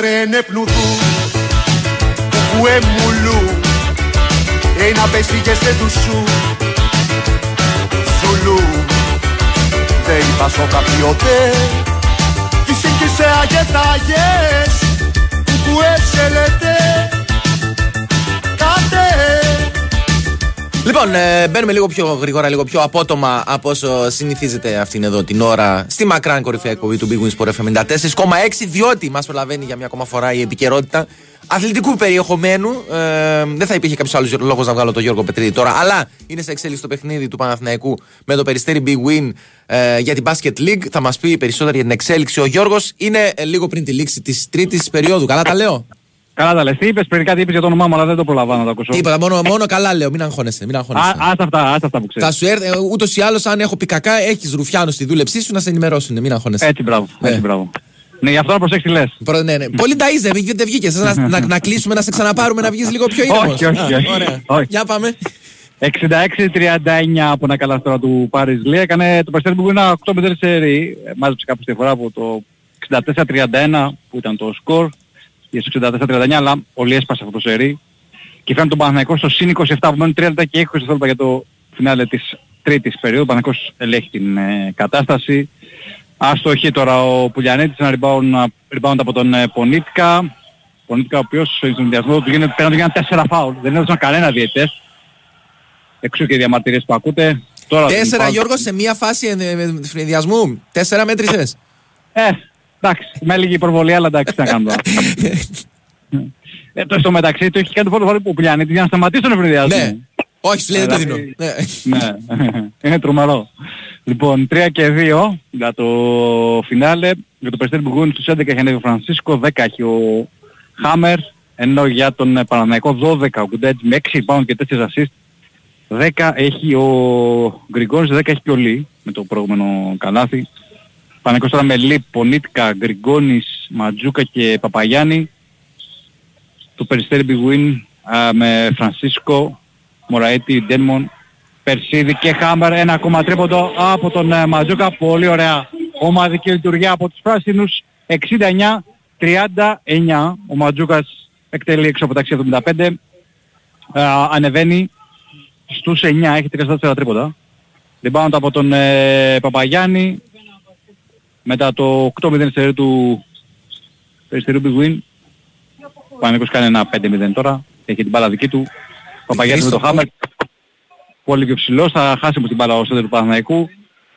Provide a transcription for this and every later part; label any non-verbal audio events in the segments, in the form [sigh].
ρενε πνουδού Κουκουέ μουλού Ένα πέσει σε του σου Ζουλού Δεν είπα σω κάποιοτε Κισιν σε αγετάγες Κουκουέ σε Λοιπόν, ε, μπαίνουμε λίγο πιο γρήγορα, λίγο πιο απότομα από όσο συνηθίζεται αυτήν εδώ την ώρα στη μακράν κορυφαία εκπομπή του Big Wings Sport 94,6 διότι μας προλαβαίνει για μια ακόμα φορά η επικαιρότητα αθλητικού περιεχομένου. Ε, δεν θα υπήρχε κάποιος άλλος λόγος να βγάλω τον Γιώργο Πετρίδη τώρα, αλλά είναι σε εξέλιξη το παιχνίδι του Παναθηναϊκού με το περιστέρι Big Win ε, για την Basket League. Θα μας πει περισσότερο για την εξέλιξη. Ο Γιώργος είναι ε, λίγο πριν τη λήξη της τρίτης περίοδου. Καλά τα λέω; Καλά τα λες. Τι είπες πριν κάτι είπες για το όνομά μου, αλλά δεν το προλαβαίνω να το ακούσω. Τίποτα, μόνο, μόνο καλά λέω, μην αγχώνεσαι. Μην αγχώνεσαι. Α, ας αυτά, ας αυτά που ξέρεις. Θα σου έρθει, ε, ούτως ή άλλως αν έχω πει κακά, έχεις ρουφιάνο στη δούλεψή σου να σε ενημερώσουν, μην αγχώνεσαι. Έτσι μπράβο, Ναι. έτσι μπράβο. Ναι, γι' αυτό να προσέξεις τι λες. Προ- ναι, ναι. Πολύ ταΐζε, μην δεν βγήκες. Θες να, [laughs] να, να κλείσουμε, να σε ξαναπάρουμε, να βγεις λίγο πιο ήρεμος. Όχι, όχι, Α, όχι. Ωραία. Όχι. Για πάμε. 66-39 από ένα καλά τώρα του Πάρις Λί. Έκανε το Περιστέρι που ένα 8-0 σερί. Ε, Μάζεψε κάπου στη φορά από το 64-31 που ήταν το σκορ. Και στο 64-39 αλλά πολύ έσπασε αυτό το σερί. Και φέρνει τον Παναθηναϊκό στο συν 27 που μένουν 3 λεπτά και 20 δευτερόλεπτα για το φινάλε της τρίτης περίοδου. Ο Παναθηναϊκός ελέγχει την ε, κατάσταση. Αστοχή τώρα ο Πουλιανέτης, ένα rebound, rebound από τον ε, Πονίτκα. Πονίτκα ο οποίος στον συνδυασμό του γίνεται, πέραν του γίνανε 4 φάουλ. Δεν έδωσαν κανένα διαιτές. Εξού και οι διαμαρτυρίες που ακούτε. Τώρα Τέσσερα, λοιπόν, Γιώργος, σε μία φάση ε, ε, φρενδιασμού. Τέσσερα μέτρησες. Ε, εντάξει, με λίγη υπερβολή, αλλά εντάξει, τι να κάνουμε τώρα. ε, το στο μεταξύ του έχει κάνει το πρώτο φορά που ο Πουλιανίτης για να σταματήσει τον ευνηδιασμό. Ναι. Όχι, σου λέει δεν το δίνω. Δηλαδή, Ναι. ναι, είναι τρομερό. Λοιπόν, 3 και 2 για το φινάλε. Για το Περιστέρι Μπουγούνι στους 11 έχει ανέβει ο Φρανσίσκο, 10 έχει ο Χάμερ, ενώ για τον ε, Παναναϊκό 12 ο Κουντέτζ με 6 πάνω και 4 assist. 10 έχει ο Γκριγκόνης, 10 έχει και ο Λί με το προηγούμενο καλάθι. Παναναϊκός τώρα με Λί, Πονίτκα, Γκριγκόνης, Ματζούκα και Παπαγιάννη. Το Περιστέρι Μπιγουίν με Φρανσίσκο, Μωραήτη, Ντένμον, Περσίδη και Χάμπερ. Ένα ακόμα τρίποντο από τον ε, Ματζούκα. Πολύ ωραία ομαδική λειτουργία από τους πράσινους. 69-39. Ο Ματζούκας εκτελεί έξω από τα 75. Ε, ανεβαίνει στους 9. Έχει 34 τρίποντα. Rebound από τον ε, Παπαγιάννη. Μετά το 8-0 σερί του Περιστερίου Big Win. Ο Παναγικός κάνει ένα 5-0 τώρα. Έχει την μπάλα δική του. Ο Παπαγιάννης με το Χάμερ. Πολύ πιο ψηλός. Θα χάσει από την μπάλα ο Σέντερ του Παναθηναϊκού.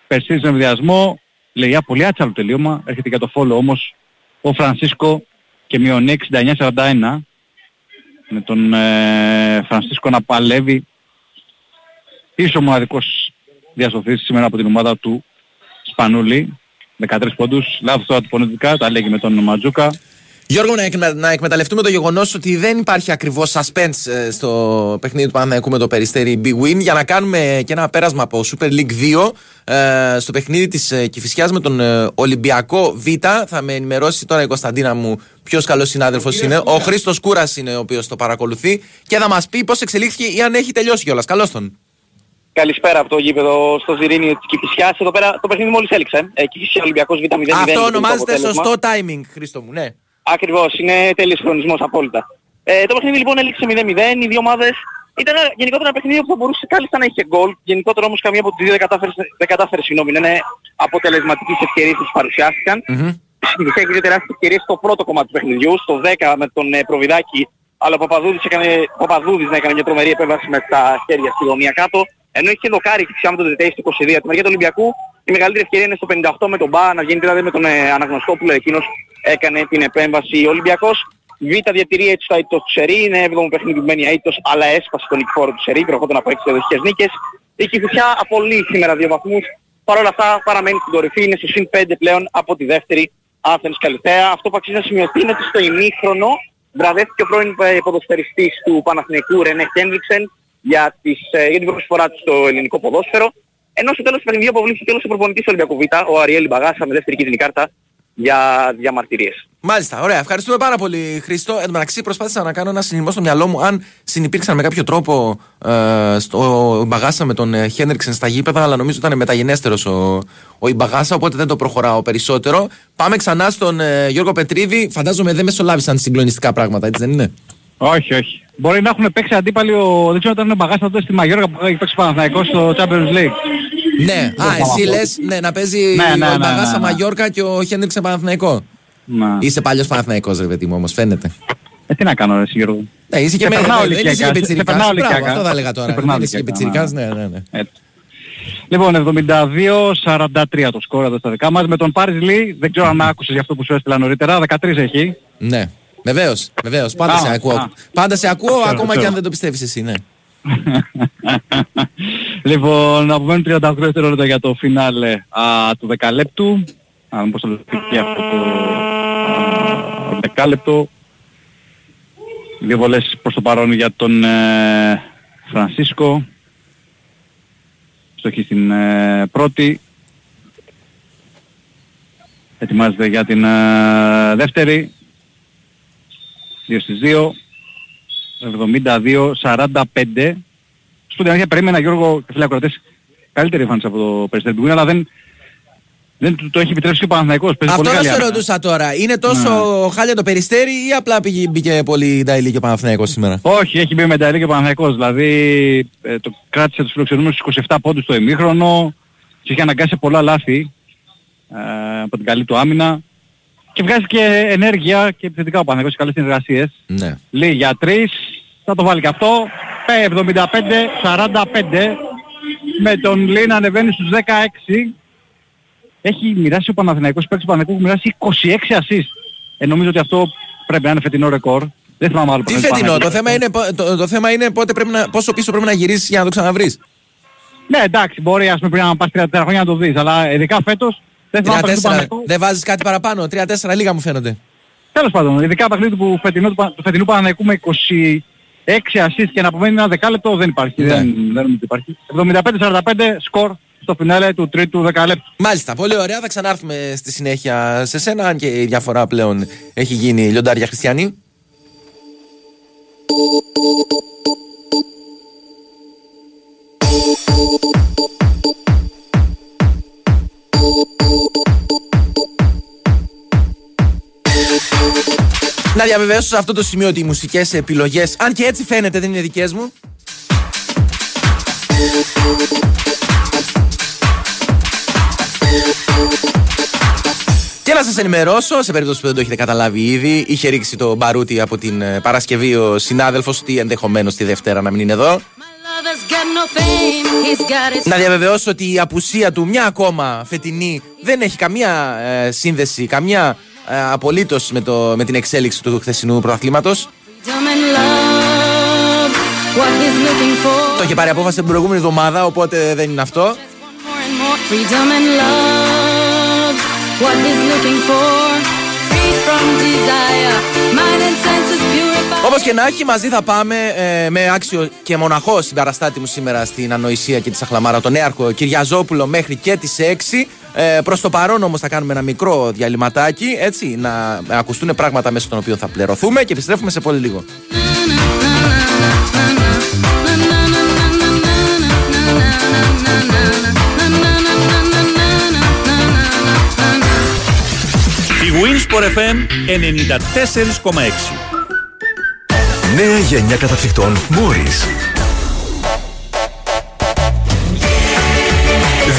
Περσίζει στον ενδιασμό. Λέει «Α, πολύ άτσαλο τελείωμα. Έρχεται για το φόλο όμως ο Φρανσίσκο και μειονεί 69-41 με τον ε, Φρανσίσκο να παλεύει πίσω μοναδικός διασωθής σήμερα από την ομάδα του Σπανούλη 13 πόντους, λάθος τώρα του πονετικά, τα λέγει με τον Ματζούκα Γιώργο, να, εκμε- να εκμεταλλευτούμε το γεγονός ότι δεν υπάρχει ακριβώς suspense ε, στο παιχνίδι του Παναθηναϊκού με το περιστέρι Big Win για να κάνουμε και ένα πέρασμα από Super League 2 ε, στο παιχνίδι της ε, Κηφισιάς με τον ε, Ολυμπιακό Β. Θα με ενημερώσει τώρα η Κωνσταντίνα μου ποιος καλός συνάδελφος είναι. Ο Χρήστος Κούρας είναι ο οποίος το παρακολουθεί και θα μας πει πώς εξελίχθηκε ή αν έχει τελειώσει κιόλας. Καλώς τον. Καλησπέρα από το γήπεδο στο Ζιρίνι της Κηφισιάς. Εδώ πέρα το παιχνίδι μόλις έληξε. Ε, Κηφισιά Ολυμπιακός Β0-0. Αυτό το ονομάζεται αποτέλεσμα. σωστό timing, Χρήστο μου, ναι. Ακριβώς, είναι τέλειος χρονισμός απόλυτα. Ε, το παιχνίδι λοιπόν έληξε 0-0, οι δύο ομάδες ήταν ένα- γενικότερα ένα παιχνίδι που θα μπορούσε κάλλιστα να είχε γκολ. Γενικότερα όμως καμία από τις δύο δεν κατάφερε, δεν κατάφερε συγγνώμη, να είναι αποτελεσματικές ευκαιρίες που τους παρουσιάστηκαν. Μμμ. Συνήθως έχει δύο τεράστιες ευκαιρίες στο πρώτο κομμάτι του παιχνιδιού, στο 10 με τον ε, Προβιδάκη, αλλά ο Παπαδούδης, έκανε, ο Παπαδούδης να έκανε μια τρομερή επέμβαση με τα χέρια στη γωνία κάτω, ενώ είχε δοκάρει και με τον Τετέη στο 22. Από τη μεριά του Ολυμπιακού η μεγαλύτερη ευκαιρία είναι στο 58 με τον Μπα, να γίνει δηλαδή με τον ε, Αναγνωστόπουλο, εκείνος έκανε την επέμβαση. Ο Ολυμπιακός Β διατηρεί έτσι το αίτητος του Σερί, είναι 7ο παιχνίδι που μένει αίτητος, αλλά έσπασε τον νικηφόρο του Σερί, προχώταν από 6 διαδοχικές νίκες. Η Κηφισιά απολύει σήμερα δύο βαθμούς, παρ' όλα αυτά παραμένει στην κορυφή, είναι στο συν 5 πλέον από τη δεύτερη Athens Καλυθέα. Αυτό που αξίζει να σημειωθεί είναι ότι στο ημίχρονο βραβεύτηκε ο πρώην ε, ποδοσφαιριστής του Παναθηναϊκού Ρενέ Χένριξεν για, τις, ε, για την πρώτη φορά του στο ελληνικό ποδόσφαιρο. Ενώ στο τέλος του παιχνιδιού αποβλήθηκε όλος ο προπονητής του Ολυμπιακού Β, ο Αριέλ Μπαγάσα με δεύτερη κίτρινη κάρτα για διαμαρτυρίες. Μάλιστα, ωραία. Ευχαριστούμε πάρα πολύ, Χρήστο. Εν τω μεταξύ, προσπάθησα να κάνω ένα συνειδημό στο μυαλό μου αν συνεπήρξαν με κάποιο τρόπο ε, στο Ιμπαγάσα με τον ε, Χένριξεν στα γήπεδα, αλλά νομίζω ήταν μεταγενέστερος ο, ο Ιμπαγάσα, οπότε δεν το προχωράω περισσότερο. Πάμε ξανά στον ε, Γιώργο Πετρίδη. Φαντάζομαι δεν μεσολάβησαν συγκλονιστικά πράγματα, έτσι δεν είναι; Όχι, όχι. Μπορεί να έχουν παίξει αντίπαλοι ο... Δεν ξέρω αν ήταν ο Μπαγάς τότε στη Μαγιόργα που έχει παίξει Παναθηναϊκός στο Champions League. Ναι, α, εσύ λες ναι, να παίζει Ναι, ναι, ο ναι, Ιμπαγάσα ναι, ναι. Μαγιόρκα και ο Χένριξεν Παναθηναϊκό. Να. Είσαι παλιός Παναθηναϊκός, ρε παιδί μου, όμως φαίνεται. Ε, τι να κάνω ρε εσύ Γιώργο. Ναι, είσαι και Σε με περνάω δεν είσαι ηλικιακά, και σε πιτσιρικάς. περνάω Μπράβο, ηλικιακά. αυτό θα έλεγα Σε τώρα. περνάω Δεν είσαι και ηλικιακά, πιτσιρικάς, ναι, ναι, ναι. Έτσι. Λοιπόν, 72-43 το σκόρ εδώ στα δικά μας. Με τον Πάρις Λί, δεν ξέρω αν άκουσες για αυτό που σου έστειλα νωρίτερα, 13 έχει. Ναι. Βεβαίως, βεβαίως. Πάντα Α, σε ακούω. α. Πάντα σε ακούω, Ξέρω, ακόμα και ξέρω. αν δεν το πιστεύεις εσύ, ναι. [laughs] λοιπόν, απομένουν 38 δευτερόλεπτα για το φινάλε α, του δεκαλέπτου. Α, δούμε πώς θα λεπτεί αυτό το α, δεκάλεπτο. Δύο βολές προς το παρόν για τον ε, Φρανσίσκο. Στοχή στην ε, πρώτη. Ετοιμάζεται για την ε, δεύτερη. 2 στις 2. 72-45. Στον αλήθεια περίμενα Γιώργο και φίλοι ακροατές καλύτερη εμφάνιση από το Περιστέρι του Γουίνα, αλλά δεν, δεν του το έχει επιτρέψει και ο Παναθηναϊκός. Παίζει Αυτό πολύ να καλή σε άμυνα. ρωτούσα τώρα. Είναι τόσο χάλια το περιστέρι ή απλά πήγε, μπήκε πολύ νταϊλή και ο Παναθηναϊκός σήμερα; Όχι, έχει μπει με τα και ο Παναθηναϊκός. Δηλαδή ε, το κράτησε τους φιλοξενούμενους στους 27 πόντους το ημίχρονο. Τους είχε αναγκάσει σε πολλά λάθη ε, από την καλή του άμυνα. Και βγάζει και ενέργεια και επιθετικά ο Παναθηναϊκός σε καλές συνεργασίες. Ναι. Λέει για 3, θα το βάλει και αυτό. Ε, 75-45 με τον Λί να ανεβαίνει στους 16. Έχει μοιράσει ο Παναθηναϊκός, παίξει ο Παναθηναϊκός έχει μοιράσει 26 assist. Ε, νομίζω ότι αυτό πρέπει να είναι φετινό ρεκόρ. Δεν θυμάμαι άλλο Τι παιχνίδι φετινό, το Παναθηναϊκού. θέμα είναι, πο- το, το θέμα είναι πότε πρέπει να, πόσο πίσω πρέπει να γυρίσεις για να το ξαναβρεις. Ναι, εντάξει, μπορεί ας πούμε πριν να πας 34 χρόνια να το δεις, αλλά ειδικά φέτος δεν θυμάμαι παιχνίδι του 3-4, Παναθηναϊκού. δεν βάζεις κάτι παραπάνω; 3-4 λίγα μου φαίνονται. Τέλος πάντων, ειδικά παιχνίδι του φετινού, του, Πα- του φετινού Παναθηναϊκού με 26 assist και να απομένει ένα δεκάλεπτο δεν υπάρχει. Ναι. Δεν, δεν νομίζω ότι υπάρχει. 75-45 σκορ στο φινάλε του τρίτου δεκαλέπτου. Μάλιστα, πολύ ωραία. Θα ξανάρθουμε στη συνέχεια σε σένα, αν και η διαφορά πλέον έχει γίνει λιοντάρια χριστιανή. Να διαβεβαιώσω σε αυτό το σημείο ότι οι μουσικές επιλογές, αν και έτσι φαίνεται δεν είναι δικές μου, Και να σας ενημερώσω, σε περίπτωση που δεν το έχετε καταλάβει ήδη, είχε ρίξει το μπαρούτι από την ε, Παρασκευή ο συνάδελφος, ότι ενδεχομένως τη Δευτέρα να μην είναι εδώ. Να διαβεβαιώσω ότι η απουσία του μια ακόμα φετινή δεν έχει καμία ε, σύνδεση, καμία ε, απολύτως με, το- με την εξέλιξη του χθεσινού πρωταθλήματο. Το είχε πάρει απόφαση την προηγούμενη εβδομάδα, οπότε δεν είναι αυτό. Όπως και να έχει, μαζί θα πάμε ε, με άξιο και μοναχό συμπαραστάτη μου σήμερα στην Ανοησία και τη Σαχλαμάρα, τον Νέαρχο Κυριαζόπουλο, μέχρι και τις 6. Ε, Προς το παρόν όμως θα κάνουμε ένα μικρό διαλυματάκι, έτσι, να ακουστούν πράγματα μέσα των οποίων θα πληρωθούμε και επιστρέφουμε σε πολύ λίγο. Η Winsport FM 94,6 Νέα γενιά καταψυχτών Morris.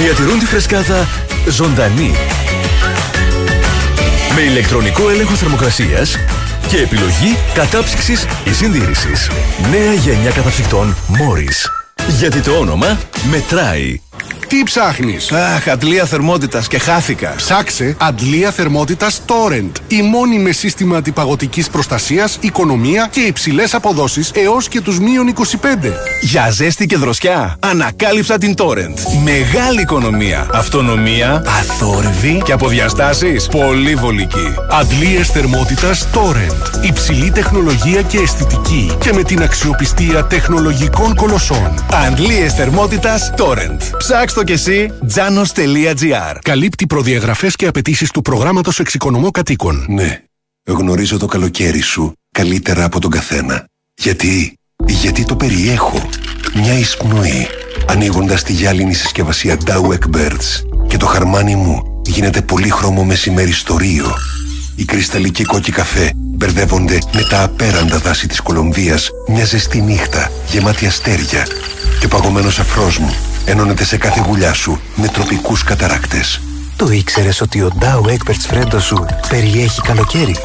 Διατηρούν τη φρεσκάδα ζωντανή. Με ηλεκτρονικό έλεγχο θερμοκρασίας και επιλογή κατάψυξης ή συντήρησης. Νέα γενιά καταψυχτών Morris. Γιατί το όνομα μετράει. Τι ψάχνεις; Αχ, αντλία θερμότητας και χάθηκα. Ψάξε αντλία θερμότητας Torrent. Η μόνη με σύστημα αντιπαγωτικής προστασίας, οικονομία και υψηλές αποδόσεις έως και τους μείον 25. Για ζέστη και δροσιά, ανακάλυψα την Torrent. Μεγάλη οικονομία, αυτονομία, αθόρυβη και από διαστάσεις πολύ βολική. Αντλίες θερμότητας Torrent. Υψηλή τεχνολογία και αισθητική και με την αξιοπιστία τεχνολογικών κολοσσών. Αντλίες θερμότητας Torrent. Ψάξ' το το κι εσύ janos.gr Καλύπτει προδιαγραφές και απαιτήσεις του προγράμματος εξοικονομώ κατοίκων. Ναι, γνωρίζω το καλοκαίρι σου καλύτερα από τον καθένα. Γιατί, γιατί το περιέχω. Μια εισπνοή, ανοίγοντας τη γυάλινη συσκευασία Dow Birds και το χαρμάνι μου γίνεται πολύχρωμο μεσημέρι στο Ρίο. Οι κρυσταλλικοί κόκκι καφέ μπερδεύονται με τα απέραντα δάση της Κολομβίας μια ζεστή νύχτα γεμάτη αστέρια και ο παγωμένος αφρός μου ενώνεται σε κάθε γουλιά σου με τροπικούς καταράκτες. Το ήξερες ότι ο Dow Egberts Φρέντο σου περιέχει καλοκαίρι;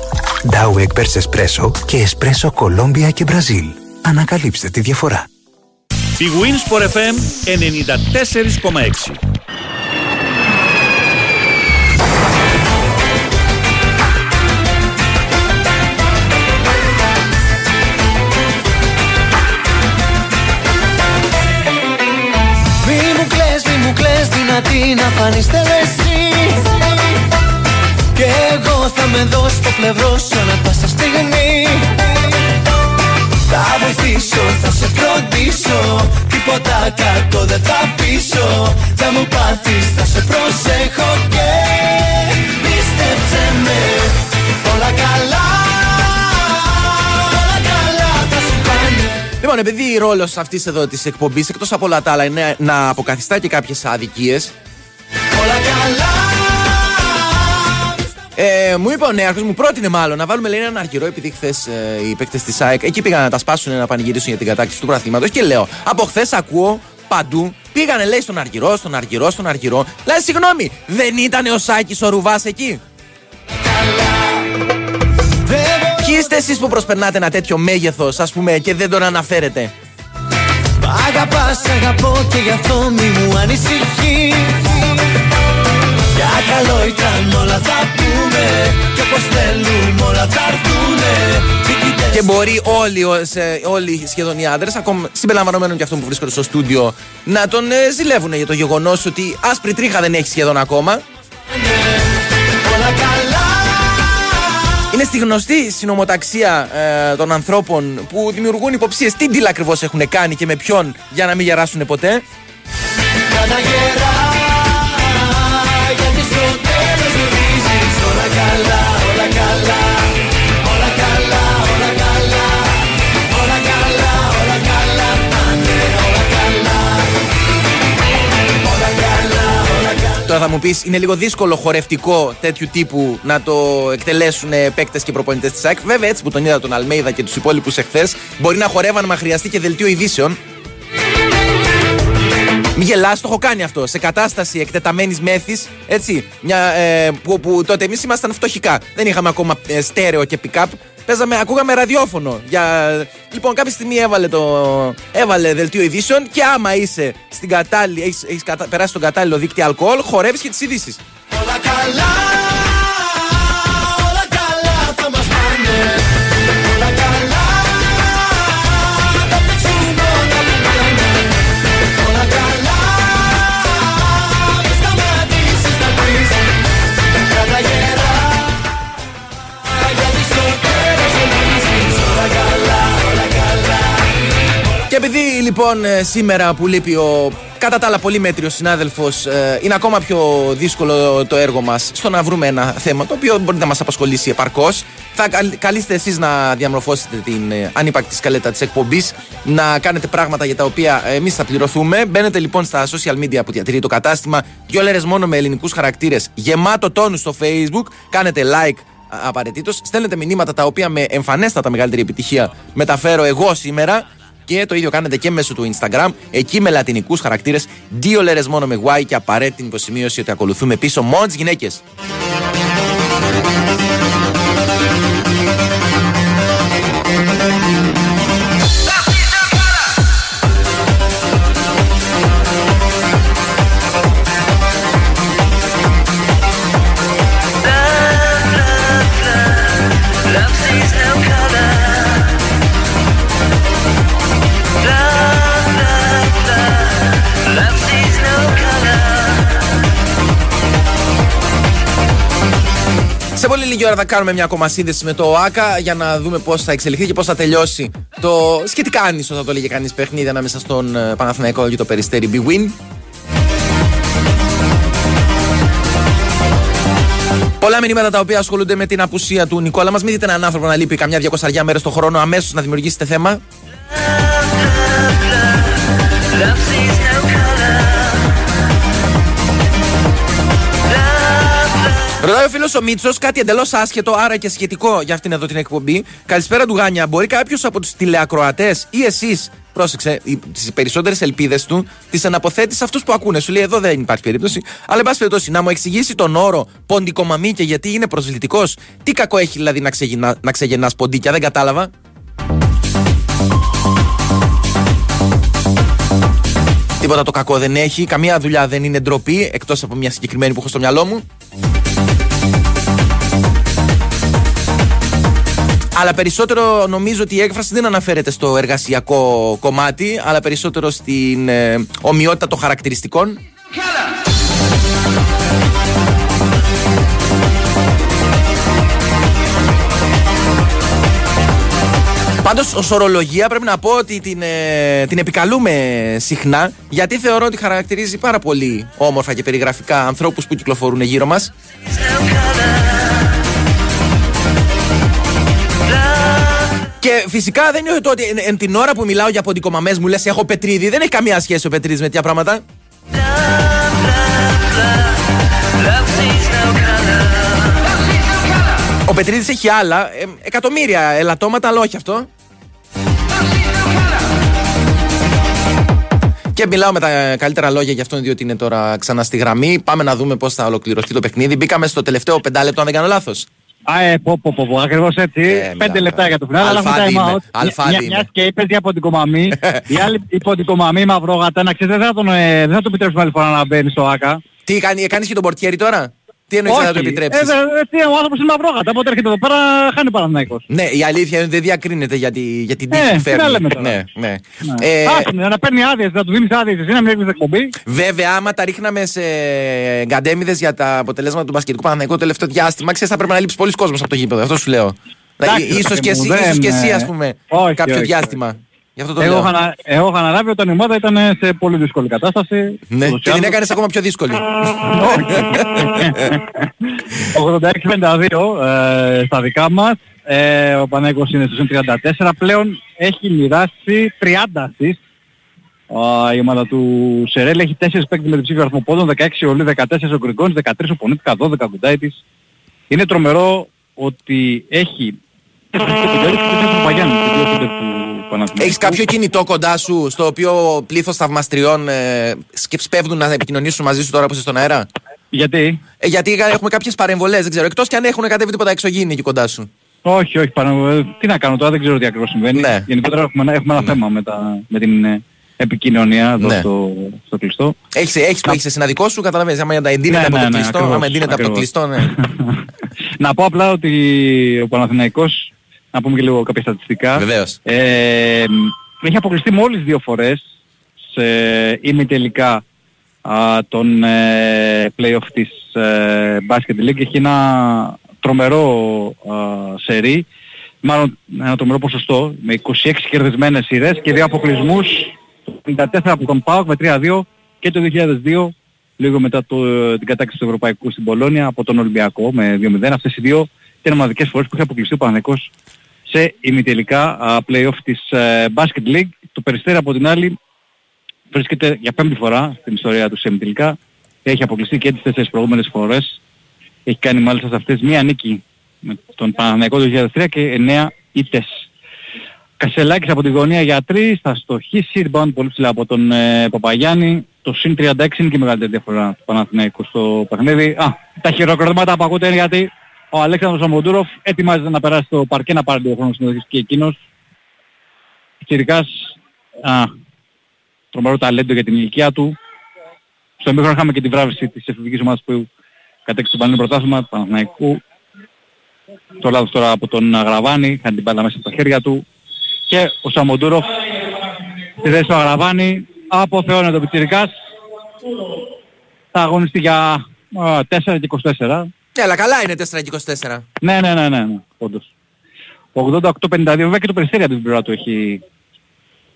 Dow Egberts Espresso και Espresso Colombia και Brazil. Ανακαλύψτε τη διαφορά. Η Winsport FM 94,6 κλαις δυνατή να φανείς εσύ. Και εγώ θα με δω στο πλευρό σου ανά πάσα στιγμή. Θα βοηθήσω, θα σε φροντίσω. Τίποτα κακό δεν θα πείσω. Θα μου πάθεις, θα σε προσέχω και Πίστεψε με, όλα καλά Λοιπόν, επειδή ρόλος αυτής εδώ της εκπομπής, εκτός από όλα τα άλλα, είναι να αποκαθιστά και κάποιες αδικίες. Όλα καλά Ε, μου είπε ο νέαρχος, μου πρότεινε μάλλον να βάλουμε λέει, έναν αργυρό, επειδή χθες ε, οι παίκτες της ΑΕΚ εκεί πήγαν να τα σπάσουν να πανηγυρίσουν για την κατάκτηση του πρωταθλήματος. Και λέω, από χθες ακούω παντού, πήγανε λέει στον αργυρό, στον αργυρό, στον αργυρό. Λέει, συγγνώμη, δεν ήταν ο Σάκης ο Ρουβάς εκεί; Ποιοι είστε εσείς που προσπερνάτε ένα τέτοιο μέγεθος, ας πούμε, και δεν τον αναφέρετε; Αγαπάς, αγαπώ και γι' αυτό μη μου ανησυχείς Για καλό ήταν όλα θα πούμε Και όπως θέλουμε όλα θα έρθουνε Μη κοιτές Και μπορεί όλοι, ο- σε- όλοι σχεδόν οι άντρες, ακόμα συμπεριλαμβανομένων και αυτών που βρίσκονται στο στούντιο, να τον ε, ζηλεύουν για το γεγονός ότι άσπρη τρίχα δεν έχει σχεδόν ακόμα. όλα καλά Είναι στη γνωστή συνομοταξία ε, των ανθρώπων που δημιουργούν υποψίες τι deal ακριβώς έχουν κάνει και με ποιον για να μην γεράσουν ποτέ; Καταγερά Τώρα θα μου πεις, είναι λίγο δύσκολο χορευτικό τέτοιου τύπου να το εκτελέσουν παίκτες και προπονητές της ΑΕΚ. Βέβαια, έτσι που τον είδα τον Αλμέιδα και τους υπόλοιπους εχθές, μπορεί να χορεύαν, μα χρειαστεί και δελτίο ειδήσεων. Μη γελάς, το έχω κάνει αυτό. Σε κατάσταση εκτεταμένης μέθης, έτσι. Μια, ε, που, που τότε εμείς ήμασταν φτωχικά. Δεν είχαμε ακόμα ε, στέρεο και pick-up. Παίζαμε, ακούγαμε ραδιόφωνο. Για... Λοιπόν, κάποια στιγμή έβαλε, το... έβαλε δελτίο ειδήσεων και άμα είσαι στην κατάλληλη, έχεις, έχεις κατα... περάσει στον κατάλληλο δίκτυο αλκοόλ, χορεύεις και τις ειδήσεις. Όλα καλά λοιπόν ε, σήμερα που λείπει ο κατά τα άλλα πολύ μέτριος συνάδελφος, είναι ακόμα πιο δύσκολο το έργο μας στο να βρούμε ένα θέμα το οποίο μπορεί να μας απασχολήσει επαρκώς. Θα καλ- καλείστε εσείς να διαμορφώσετε την ε, ανύπαρκτη σκαλέτα της εκπομπής, να κάνετε πράγματα για τα οποία εμείς θα πληρωθούμε. Μπαίνετε λοιπόν στα social media που διατηρεί το κατάστημα, δύο λέρες μόνο με ελληνικούς χαρακτήρες, γεμάτο τόνους στο Facebook. Κάνετε like απαραίτητος. Στέλνετε μηνύματα τα οποία με εμφανέστατα μεγαλύτερη επιτυχία μεταφέρω εγώ σήμερα. Και το ίδιο κάνετε και μέσω του Instagram. Εκεί με λατινικούς χαρακτήρες, δύο λέρες μόνο με Y και απαραίτητη υποσημείωση ότι ακολουθούμε πίσω μόνο τι γυναίκες. Σε πολύ λίγη ώρα θα κάνουμε μια ακόμα σύνδεση με το ΟΑΚΑ για να δούμε πώς θα εξελιχθεί και πώς θα τελειώσει το σχετικά άνισο, θα το λέγε κανείς, παιχνίδι ανάμεσα στον ε, Παναθηναϊκό και το περιστέρι Big Win. Πολλά μηνύματα τα οποία ασχολούνται με την απουσία του Νικόλα μας. Μην δείτε έναν άνθρωπο να λείπει καμιά 200 μέρες το χρόνο αμέσως να δημιουργήσετε θέμα. Love, love, love, Ρωτάει ο φίλος ο Μίτσος κάτι εντελώς άσχετο, άρα και σχετικό για αυτήν εδώ την εκπομπή. Καλησπέρα του Γάνια. Μπορεί κάποιος από τους τηλεακροατές ή εσείς, πρόσεξε, τις περισσότερες ελπίδες του, τις αναποθέτεις σε αυτούς που ακούνε. Σου λέει εδώ δεν υπάρχει περίπτωση. Αλλά, εν πάση περιπτώσει, να μου εξηγήσει τον όρο ποντικομαμή και γιατί είναι προσβλητικός. Τι κακό έχει δηλαδή να, ξεγεννά, να ξεγεννάς ποντίκια, δεν κατάλαβα. Τίποτα το κακό δεν έχει. Καμία δουλειά δεν είναι ντροπή εκτός από μια συγκεκριμένη που έχω στο μυαλό μου. Αλλά περισσότερο νομίζω ότι η έκφραση δεν αναφέρεται στο εργασιακό κομμάτι, αλλά περισσότερο στην ε, ομοιότητα των χαρακτηριστικών. Πάντως, ως ορολογία πρέπει να πω ότι την, ε, την επικαλούμε συχνά γιατί θεωρώ ότι χαρακτηρίζει πάρα πολύ όμορφα και περιγραφικά ανθρώπους που κυκλοφορούν γύρω μας. Και φυσικά δεν είναι το ότι εν, εν την ώρα που μιλάω για ποντικομαμές μου λες: Έχω πετρίδι. Δεν έχει καμία σχέση ο πετρίδι με τέτοια πράγματα. Ο Πετρίδης έχει άλλα, ε, εκατομμύρια ελαττώματα, αλλά όχι αυτό. Και μιλάω με τα καλύτερα λόγια για αυτόν, διότι είναι τώρα ξανά στη γραμμή. Πάμε να δούμε πώς θα ολοκληρωθεί το παιχνίδι. Μπήκαμε στο τελευταίο πεντάλεπτο, αν δεν κάνω λάθος. Α, ε, πω, πω, πω, πω, ακριβώς έτσι. Ε, Πέντε μιλάμε. λεπτά για το φινάλ, αλλά έχουμε Αλφάδι time είμαι. out. Αλφάδι Μια- είμαι. Μιας και είπες για ποντικομαμή, [laughs] η άλλη η ποντικομαμή μαυρόγατα, να ξέρετε, δεν θα τον, ε, δεν θα τον επιτρέψουμε άλλη φορά να μπαίνει στο ΆΚΑ. Τι κάνει, κάνεις και τον πορτιέρι τώρα; Τι εννοείς δεν θα το επιτρέψεις; Ε, δε- ε, τι, ο άνθρωπος είναι μαυρόγατα, οπότε έρχεται εδώ πέρα, χάνει Παναθηναϊκός. Ναι, η αλήθεια είναι ότι δεν διακρίνεται για, τη, για την Ε, τύχη που τι να φέρνει. λέμε τώρα. Ναι, ναι. Ναι. Ε, Άσχημη, να παίρνει άδειες, να του δίνεις άδειες, εσύ να μην έχεις εκπομπή. Βέβαια, άμα τα ρίχναμε σε γκαντέμιδες για τα αποτελέσματα του μπασκετικού Παναθηναϊκού το τελευταίο διάστημα, ξέρεις, θα πρέπει να λείψει πολλοί κόσμος από το γήπεδο. Αυτό σου λέω. Εντάξει, Δηλαδή, ίσως ρε και, εσύ, παιδί μου, ίσως και δεν, εσύ, ε, ας πούμε, όχι, κάποιο όχι, διάστημα. Γι' αυτό το Εγώ λέω. είχα, να- εγώ είχα αναλάβει όταν η ομάδα ήταν σε πολύ δύσκολη κατάσταση. Ναι, Ούτως ή και την άλλως. έκανες ακόμα πιο δύσκολη. 86-52 ε, στα δικά μας. Ε, ο Πανέκος είναι στους 34. Πλέον έχει μοιράσει 30 assist. Α, η ομάδα του Σερέλ έχει 4 παίκτες με διψήφιο αριθμό πόντων, 16 ο Λί, 14 ο Γκριγκόνης, 13 ο Πονίτικα, 12 ο Κουντάιτης. Είναι τρομερό ότι έχει 4 παιδιάδες και 4 Παγιάννη, και δύο παίκτες του Παναθηναϊκού. Έχεις κάποιο κινητό κοντά σου στο οποίο πλήθος θαυμαστριών ε, σκε- σπέβδουν να επικοινωνήσουν μαζί σου τώρα που είσαι στον αέρα; Γιατί; Ε, γιατί έχουμε κάποιες παρεμβολές, δεν ξέρω. Εκτός και αν έχουν κατέβει τίποτα εξωγήινη εκεί κοντά σου. Όχι, όχι, πάνω, ε, τι να κάνω τώρα, δεν ξέρω τι ακριβώς συμβαίνει. Ναι. Γενικότερα έχουμε, ένα- έχουμε ένα θέμα με, τα, με την ε, επικοινωνία εδώ Ναι. στο, στο κλειστό. Έχει έχεις που έχεις συναδικό σου, καταλαβαίνεις. Άμα εντείνεται Ναι, από ναι, το ναι, κλειστό, ακριβώς, άμα εντείνεται από το ακριβώς. κλειστό, ναι. [laughs] να πω απλά ότι ο Παναθηναϊκός, να πούμε και λίγο κάποια στατιστικά, Βεβαίως. ε, έχει αποκλειστεί μόλις δύο φορές σε ημιτελικά α, των ε, play-off της ε, Basket League. Έχει ένα τρομερό α, σερί, μάλλον ένα τρομερό ποσοστό, με 26 κερδισμένες σειρές και δύο αποκλεισμούς, το 54 από τον ΠΑΟΚ με 3-2 και το 2002 λίγο μετά το, την κατάκτηση του Ευρωπαϊκού στην Πολώνια από τον Ολυμπιακό με 2-0. Αυτές οι δύο ήταν μοναδικές φορές που είχε αποκλειστεί ο Παναθηναϊκός σε ημιτελικά α, play-off της ε, Basket League. Το Περιστέρι από την άλλη βρίσκεται για πέμπτη φορά στην ιστορία του σε ημιτελικά. Έχει αποκλειστεί και τις τέσσερις προηγούμενες φορές. Έχει κάνει μάλιστα σε αυτές μία νίκη με τον Παναθηναϊκό το 2003 και 9 ήττες. Κασελάκης από τη γωνία για 3, θα στοχίσει, rebound πολύ ψηλά από τον ε, Παπαγιάννη. Το συν 36 είναι και η μεγαλύτερη διαφορά του Παναθηναϊκού στο παιχνίδι. Α, τα χειροκροτήματα που ακούτε είναι γιατί ο Αλέξανδρος Αμοντούροφ ετοιμάζεται να περάσει στο παρκέ να πάρει το χρόνο συμμετοχής και εκείνος. Κυρικάς, α, τρομερό ταλέντο για την ηλικία του. Στο μήχρονο είχαμε και τη βράβευση της εφηβικής ομάδας που κατέκτησε το Πανελλήνιο Πρωτάθλημα του Παναθηναϊκού. Το λάθος τώρα από τον Αγραβάνη, είχαν την μπάλα μέσα από τα χέρια του. Και ο Σαμοντούροφ στη θέση του Αγραβάνη αποθεώνεται ο Πιτσιρικάς. Θα αγωνιστεί για α, 4 και 24. Ναι, αλλά καλά είναι 4 και 24. Ναι, ναι, ναι, ναι, ναι όντως. 88-52, βέβαια και το Περιστέρι από την πλευρά του έχει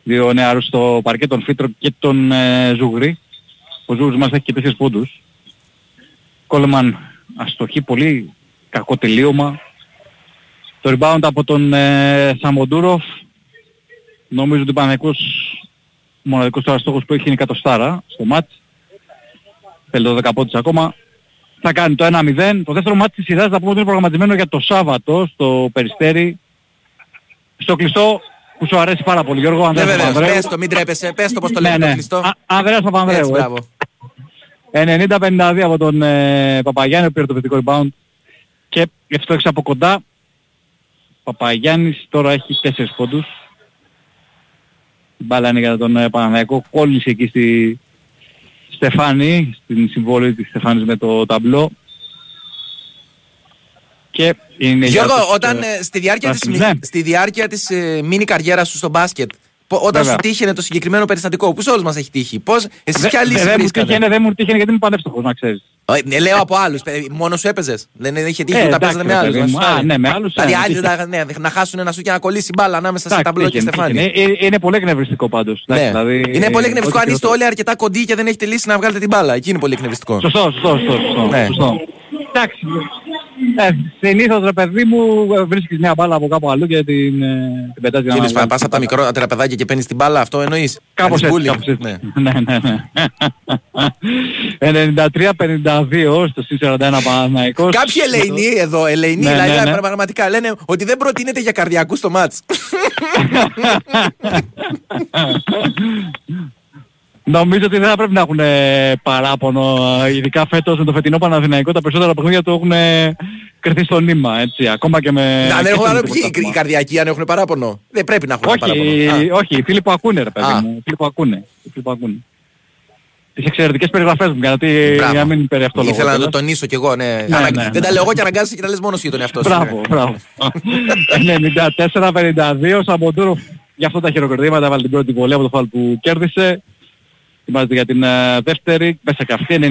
δύο νεαρούς στο παρκέ, τον Φίτρο και τον ε, Ζούγρη. Ο Ζούγρης μας έχει και 4 πόντους. Κόλεμαν αστοχή, πολύ κακό τελείωμα. Το rebound από τον ε, Σαμοντούροφ. Νομίζω ότι ο Παναγικός ο μοναδικός τώρα στόχος που έχει είναι η κατοστάρα στο μάτς. Θέλει το 10 πόντους ακόμα. Θα κάνει το 1-0. Το δεύτερο μάτς της σειράς θα πούμε ότι είναι προγραμματισμένο για το Σάββατο στο Περιστέρι. Στο κλειστό που σου αρέσει πάρα πολύ Γιώργο Ναι, Ανδρέας βέβαια. Παπανδρέου. Πες το, μην τρέπεσαι. Πες το πώς το Ναι, λέμε ναι. το κλειστό. Α- Ανδρέας Έτσι, Παπανδρέου. ε. μπράβο. 90-52 από τον ε, Παπαγιάννη που πήρε το παιδικό rebound και εύστοχες από κοντά. Παπαγιάννης τώρα έχει 4 πόντους. Η μπάλα είναι για τον ε, Παναναϊκό. Κόλλησε εκεί στη Στεφάνη, στην συμβόλη της Στεφάνης με το ταμπλό. Και είναι για Γιώργο, τους, όταν ε, ε, στη διάρκεια της, πράσινους. μι- Ναι. στη διάρκεια της ε, μίνι καριέρας σου στο μπάσκετ, πο- όταν Βέβαια. σου τύχαινε το συγκεκριμένο περιστατικό, που σε όλους μας έχει τύχει, πώς, εσείς Δε- ποια δε- λύση δεν μου βρίσκατε. τύχαινε, δεν μου τύχαινε γιατί είμαι πανεύστοχος να ξέρεις. Ε, ναι, λέω από άλλους, ε, μόνο σου έπαιζες. Δεν είχε τύχει Ε, ούτε να εντάξει, παίζετε με ρε άλλους. παιδί να μου. σου Α, φάει. ναι, με άλλους, Δηλαδή ε, άλλοι τύχε. να, ναι, να χάσουν ένα σου και να κολλήσει μπάλα ανάμεσα σε Εντάξει, ταμπλό και τύχαινε, στεφάνι. τύχαινε. Ε, ε, Είναι πολύ εκνευριστικό πάντως. Ναι. Εντάξει, δηλαδή, είναι πολύ εκνευριστικό ό,τι αν είστε χειρότερο. όλοι αρκετά κοντοί και δεν έχετε λύση να βγάλετε την μπάλα. Εκεί είναι πολύ εκνευριστικό. Σωστό, σωστό, σωστό. σωστό, Ναι. σωστό. Εντάξει. Ε, συνήθως ρε παιδί μου ε, βρίσκεις μια μπάλα από κάπου αλλού και την, ε, την πετάς για να Κύριε Σπα, βγάλεις. πας από τα μικρότερα παιδάκια και παίρνεις την μπάλα, αυτό εννοείς; Κάπως Κάνεις έτσι, bullying. κάπως έτσι. Ναι. Ναι, ναι, ναι. 93-52 στο συν 41 Παναθηναϊκός. Κάποιοι ελεηνοί εδώ, ελεηνοί, Ναι, δηλαδή ναι, ναι. πραγματικά λένε ότι δεν προτείνεται για καρδιακούς στο μάτς. [laughs] [laughs] [laughs] Νομίζω ότι δεν θα πρέπει να έχουν ε, παράπονο, ε, ειδικά φέτος με το φετινό Παναθηναϊκό, τα περισσότερα παιχνίδια το έχουν ε, κρυθεί στο νήμα, έτσι, ακόμα και με... Αν και έχουν στο άλλο ελληνικό ποιοι οι πρωτάθλημα. καρδιακοί, αν έχουν παράπονο; Δεν πρέπει να έχουν παράπονο. Όχι, Α. όχι, οι φίλοι που ακούνε ρε παιδί Α. μου, οι φίλοι που ακούνε, οι φίλοι που ακούνε. Τις εξαιρετικές περιγραφές μου, γιατί Μπράβο. για να μην περί αυτό λόγο. Ήθελα να το κιόλας. τονίσω κι εγώ, ναι. Ναι, Αναγ- ναι, ναι. Δεν τα λέω εγώ και αναγκάζεσαι και τα λες μόνος σου για τον εαυτό σου. Μπράβο, ναι. μπράβο. [laughs] 94-52, Σαμοντούροφ για αυτά τα χειροκροτήματα έβαλε την πρώτη βολή από το φάουλ που κέρδισε. Ετοιμάζεται για την ε, δεύτερη, μέσα και αυτή, 95-52.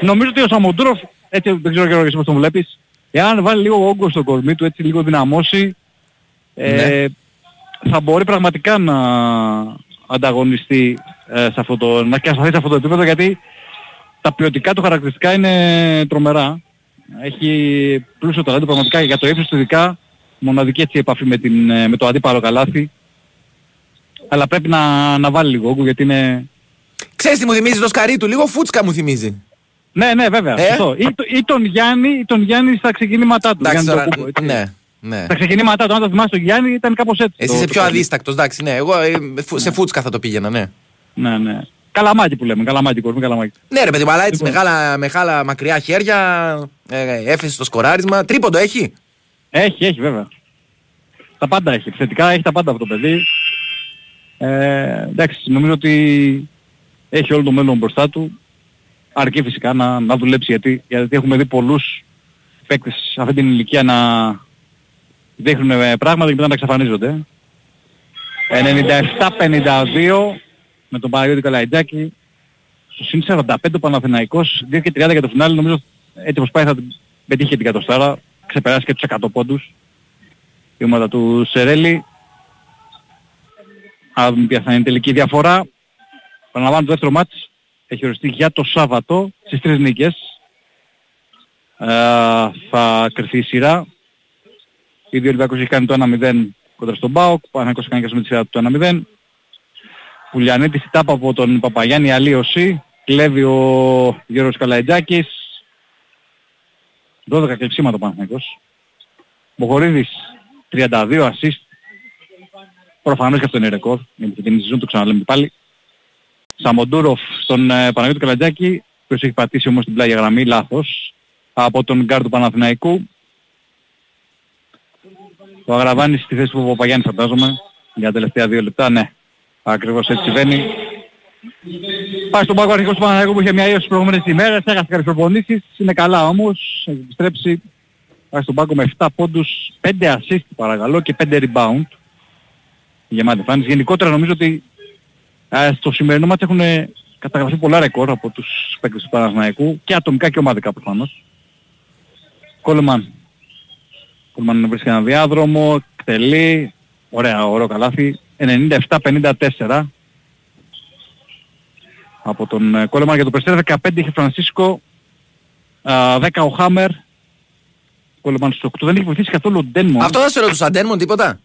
Νομίζω ότι ο Σαμοντούροφ, έτσι δεν ξέρω Γιώργο εσύ πώς τον βλέπεις, εάν βάλει λίγο όγκο στο κορμί του, έτσι λίγο δυναμώσει, ε, Ναι. θα μπορεί πραγματικά να ανταγωνιστεί ε, σε αυτό το, να και να σταθεί σε αυτό το επίπεδο γιατί τα ποιοτικά του χαρακτηριστικά είναι τρομερά. Έχει πλούσιο ταλέντο πραγματικά για το ύψος του ειδικά μοναδική έτσι επαφή με, την, ε, με το αντίπαλο καλάθι. Αλλά πρέπει να, να βάλει λίγο όγκο γιατί είναι... Ξέρεις τι μου θυμίζει το σκαρί του, λίγο φούτσκα μου θυμίζει. Ναι, ναι, βέβαια. Ε; σωστό. Ή, το- ή τον Γιάννη, ή τον Γιάννη στα ξεκινήματά του. Εντάξει Γιάννη τώρα, Τοκούμπο, έτσι. ναι, ναι. Στα ξεκινήματά του, αν το θυμάσαι τον Γιάννη, ήταν κάπως έτσι. Εσύ το- είσαι το πιο παιχνίδι. αδίστακτος, εντάξει, ναι. Εγώ ε, φου- σε φούτσκα θα το πήγαινα, ναι. Ναι, ναι. Καλαμάκι που λέμε, καλαμάκι, κορμί καλαμάκι. Ναι ρε παιδί μου, αλλά έτσι Λοιπόν. μεγάλα, μεγάλα μακριά χέρια, ε, έφεση στο σκοράρισμα. Τρίποντο έχει; Έχει, έχει βέβαια. Τα πάντα έχει. Θετικά έχει τα πάντα αυτό το παιδί. Ε, εντάξει, νομίζω ότι έχει όλο το μέλλον μπροστά του. Αρκεί φυσικά να, να δουλέψει γιατί, γιατί έχουμε δει πολλούς παίκτες σε αυτή την ηλικία να δείχνουν ε, πράγματα και μετά να εξαφανίζονται. 97-52 με τον Παναγιώτη Καλαϊτζάκη. Στο συν 45 ο Παναθηναϊκός, 2 και 30 για το φινάλι, νομίζω έτσι όπως πάει θα την πετύχει και την κατοστάρα, ξεπεράσει και τους 100 πόντους. Η ομάδα του Σερέλη. Α δούμε ποια θα είναι η τελική διαφορά. Παραλαμβάνω το δεύτερο μάτς έχει οριστεί για το Σάββατο στις τρεις νίκες. Ε, θα κρυθεί η σειρά. Ήδη ο Ολυμπιακός έχει κάνει το 1-0 κοντά στον ΠΑΟΚ. Ο Παναγικός κάνει και με τη σειρά του το 1-0. Πουλιανίτης, η τάπα από τον Παπαγιάννη αλλίωση. Κλέβει ο Γιώργος Καλαϊτζάκης. 12 κλεψίματα ο Παναθηναϊκός. Μποχωρίδης 32 assist. Προφανώς και αυτό είναι ρεκόρ. Για την φετινή σεζόν το ξαναλέμε και πάλι. Σαμοντούροφ στον ε, Παναγιώτη Καλαϊτζάκη, που έχει πατήσει όμως την πλάγια γραμμή, λάθος, από τον γκαρντ του Παναθηναϊκού. Ο Αγραβάνης στη θέση του Παπαγιάννη φαντάζομαι, για τα τελευταία δύο λεπτά, ναι. Ακριβώς έτσι συμβαίνει. Πάει στον πάγκο αρχικός του Παναθηναϊκού που είχε μια ίωση τις προηγούμενες ημέρες, έχασε κάποιες προπονήσεις, είναι καλά όμως, έχει επιστρέψει. Πάει στον πάγκο με 7 πόντους, 5 assist παρακαλώ και 5 rebound. Γεμάτη εμφάνιση. Γενικότερα νομίζω ότι ε, στο σημερινό μάτς έχουν καταγραφεί πολλά ρεκόρ από τους παίκτες του Παναθηναϊκού και ατομικά και ομαδικά προφανώς. Κόλεμαν. Κόλεμαν βρίσκει ένα διάδρομο, εκτελεί, ωραία, ωραίο καλάθι. 97-54 από τον ε, Κόλεμαν για το Περιστέρι 15 είχε Φρανσίσκο Α, 10 ο Χάμερ. Κόλεμαν στους 8. Δεν έχει βοηθήσει καθόλου ο Ντένμον. Αυτό δεν σε ρωτούσα, Ντένμον, τίποτα;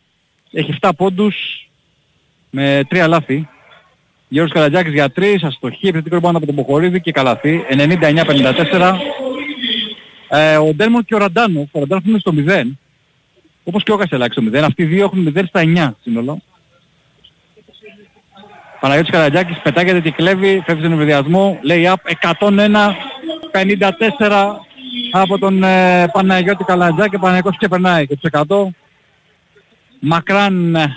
Έχει 7 πόντους με 3 λάθη. Γιώργος Καρατζάκης για 3, αστοχή, επιθετικό rebound από τον Μποχορίδη και καλαθή. 99-54. Ε, ο Ντένμον και ο Ραντάνο, ο Ραντάνο είναι στο 0. Όπως και ο Κασελάκης στο 0. Αυτοί οι δύο έχουν 0 στα 9 σύνολο. Παναγιώτης Καρατζάκης πετάγεται και κλέβει, φεύγει στον ευρωδιασμό, λέει up 101-54 από τον ε, Παναγιώτη Καλατζάκη, Παναγιώτης και περνάει και τους 100. Μακράν ε,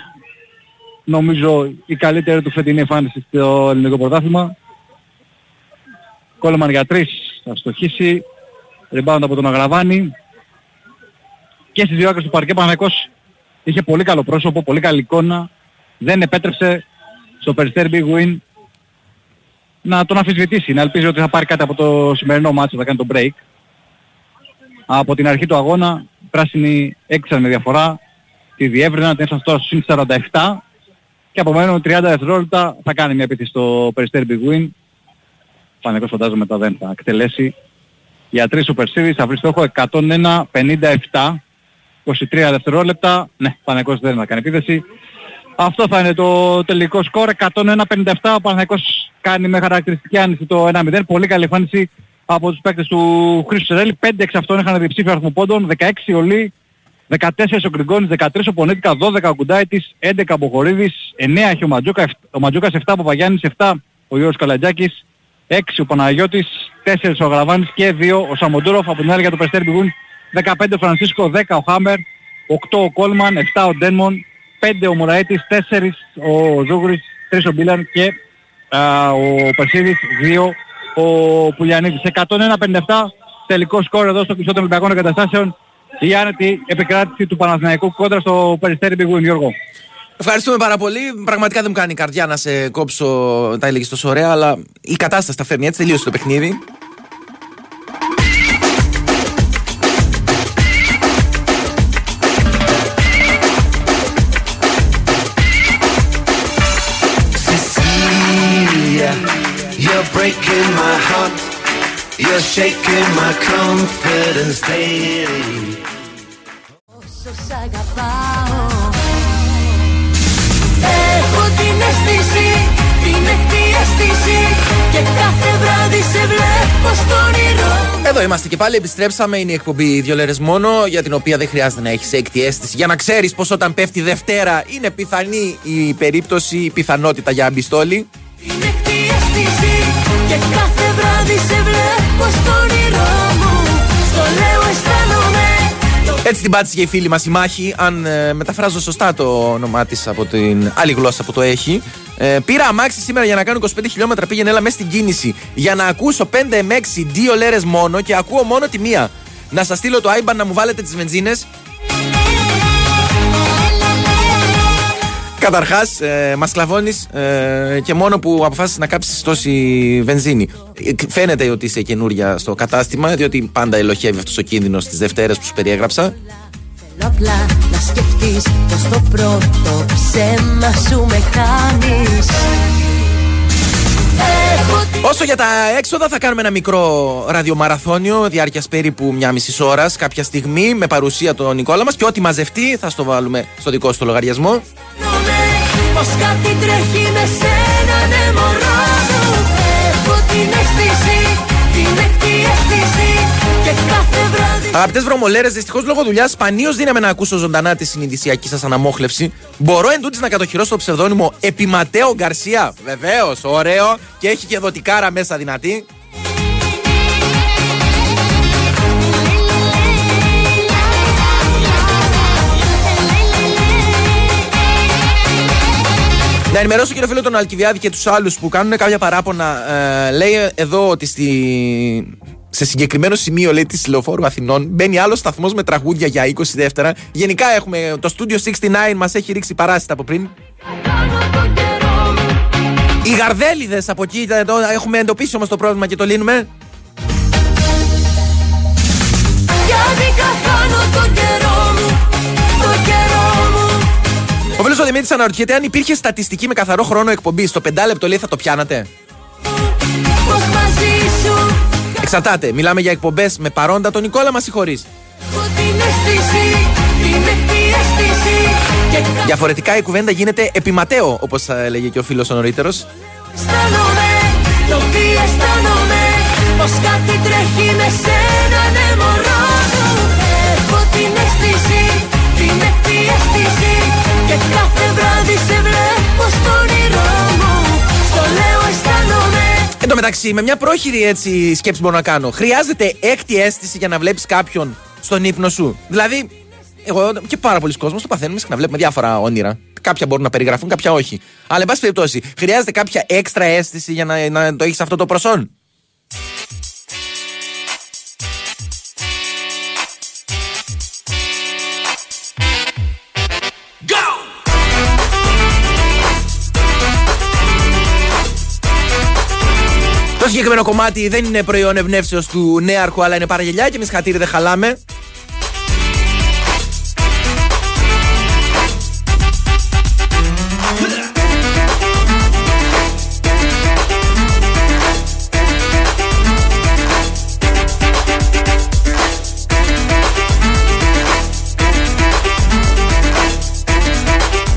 νομίζω η καλύτερη του φετινή εμφάνιση στο ελληνικό πρωτάθλημα. Κόλεμαν για 3, θα στοχίσει. Rebound από τον Αγραβάνη. Και στις δύο άκρες του παρκέ Παναγιώτης είχε πολύ καλό πρόσωπο, πολύ καλή εικόνα. Δεν επέτρεψε στο Περιστέρι Big Win να τον αμφισβητήσει, να ελπίζει ότι θα πάρει κάτι από το σημερινό μάτσο, θα κάνει το break. Από την αρχή του αγώνα, οι πράσινοι έξαν με διαφορά, τη διεύρυναν, την έφτασαν τώρα στους 47 και απομένουν 30 δευτερόλεπτα θα κάνει μια επίθεση στο Περιστέρι Big Win. Πανεκός φαντάζομαι μετά δεν θα εκτελέσει. Για 3 Super Series θα βρει στόχο 101-57. 23 δευτερόλεπτα. Ναι, Πανεκός δεν θα κάνει επίθεση. Αυτό θα είναι το τελικό σκορ. 101-57. Ο Παναθηναϊκός κάνει με χαρακτηριστική άνοιση το 1-0. Πολύ καλή εμφάνιση από τους παίκτες του Χρήστου Σερέλη. 5 εξ αυτών είχαν διψήφιο αριθμό πόντων. 16 ο Λί, 14 ο Γκριγκόνης, 13 ο Πονέτικα, 12 ο Κουντάιτης, 11 ο Μποχορίδης, 9 έχει ο Ματζούκα, ο Ματζούκας 7 ο Παπαγιάννης, 7 ο Γιώργος Καλατζάκης, 6 ο Παναγιώτης, 4 ο Γραβάνης και 2 ο Σαμοντούροφ από την άλλη για το Περιστέρι Μπιγούν, 15 ο Φρανσίσκο, 10 ο Χάμερ, 8 ο Κόλμαν, 7 ο Ντένμον, 5 ο Μουραέτης, 4 ο Ζούγρης, 3 ο Μπίλαν και α, ο Περσίδης, 2 ο Πουλιανίδης. 101-57 τελικό σκόρ εδώ στο κλειστό των Ολυμπιακών Εγκαταστάσεων η άνετη επικράτηση του Παναθηναϊκού κόντρα στο Περιστέρι Μπιγούιν Γιώργο. Ευχαριστούμε πάρα πολύ. Πραγματικά δεν μου κάνει η καρδιά να σε κόψω, τα έλεγε τόσο ωραία, αλλά η κατάσταση τα φέρνει έτσι. Τελείωσε το παιχνίδι. You're shaking my confidence daily. Όσο σ' αγαπάω Έχω την αίσθηση, την έκτη αίσθηση Και κάθε βράδυ σε βλέπω στον όνειρο μου. Εδώ είμαστε και πάλι. Επιστρέψαμε. Είναι η εκπομπή δύο λέρες μόνο, για την οποία δεν χρειάζεται να έχεις έκτη αίσθηση. Για να ξέρεις πως όταν πέφτει Δευτέρα είναι πιθανή η περίπτωση, η πιθανότητα για αμπιστόλη. Την έκτη αίσθηση Και κάθε βράδυ σε βλέπω στον όνειρο μου Στο λέω αισθάνομαι το Έτσι την πάτησε και η φίλη μας η Μάχη. Αν ε, μεταφράζω σωστά το όνομά της από την άλλη γλώσσα που το έχει. Ε, πήρα αμάξι σήμερα για να κάνω 25 χιλιόμετρα. Πήγαινε έλα μέσα στην κίνηση. Για να ακούσω 5 M6 δύο λέρες μόνο και ακούω μόνο τη μία. Να σας στείλω το IBAN να μου βάλετε τις βενζίνες. Καταρχάς, ε, μας κλαβώνεις ε, και μόνο που αποφάσισες να κάψεις τόση βενζίνη. Ε, Φαίνεται ότι είσαι καινούρια στο κατάστημα, διότι πάντα ελοχεύει αυτός ο κίνδυνος τι Δευτέρε που σου περιέγραψα. Θέλω απλά να σκεφτείς πως το πρώτο ψέμα σου με κάνεις Έχω την Όσο για τα έξοδα, θα κάνουμε ένα μικρό ραδιομαραθώνιο διάρκειας περίπου μια μισή ώρας κάποια στιγμή με παρουσία τον Νικόλα μας και ό,τι μαζευτεί θα στο βάλουμε στο δικό σου το λογαριασμό. Νόμαι Πως κάτι τρέχει με σένα ναι μωρό μου Έχω την αίσθηση, την έκτη αίσθηση Και κάθε βράδυ Αγαπητές βρωμολέρες, δυστυχώς λόγω δουλειάς σπανίως δίναμε να ακούσω ζωντανά τη συνειδησιακή σας αναμόχλευση. Μπορώ εν τούτης να κατοχυρώσω το ψευδόνυμο Επιματέο Γκαρσία; Βεβαίως, ωραίο και έχει και δοτικάρα μέσα δυνατή. Να ενημερώσω και το φίλο τον Αλκιβιάδη και τους άλλους που κάνουν κάποια παράπονα. Ε, λέει εδώ ότι στη... σε συγκεκριμένο σημείο λέει της λεωφόρου Αθηνών μπαίνει άλλος σταθμός με τραγούδια για 20 δεύτερα. Γενικά έχουμε το Studio 69 μας έχει ρίξει παράσιτα από πριν. Οι γαρδέλιδες από εκεί εδώ έχουμε εντοπίσει όμως το πρόβλημα και το λύνουμε. Γιατί καθάνω τον καιρό Ο φίλος ο Δημήτρης αναρωτιέται αν υπήρχε στατιστική με καθαρό χρόνο εκπομπής. Στο πεντάλεπτο λέει θα το πιάνατε. Πως μαζί σου Εξαρτάται. Μιλάμε για εκπομπές με παρόντα τον Νικόλα, μας συγχωρείς. Έχω την αίσθηση, την έκτη αίσθηση Και κα- Διαφορετικά η κουβέντα γίνεται επιματέο, όπως έλεγε και ο φίλος ο νωρίτερο. αισθάνομαι, το τι αισθάνομαι Πως κάτι τρέχει με σένα ναι μωρό μου Έχω την αίσθηση, την έκτη αίσθηση Και κάθε βράδυ σε βλέπω στο όνειρό μου Στο λέω αισθάνομαι Εν τω μεταξύ, με μια πρόχειρη έτσι σκέψη μπορώ να κάνω. Χρειάζεται έκτη αίσθηση για να βλέπεις κάποιον στον ύπνο σου; Δηλαδή, εγώ και πάρα πολλοί κόσμοι το παθαίνουμε και να βλέπουμε διάφορα όνειρα. Κάποια μπορούν να περιγραφούν, κάποια όχι. Αλλά, εν πάση περιπτώσει, χρειάζεται κάποια έξτρα αίσθηση για να, να το έχεις αυτό το προσόν; Συγκεκριμένο κομμάτι δεν είναι προϊόν ευνεύσεως του νέαρχου, αλλά είναι παραγελιά και εμείς χατήρι δεν χαλάμε.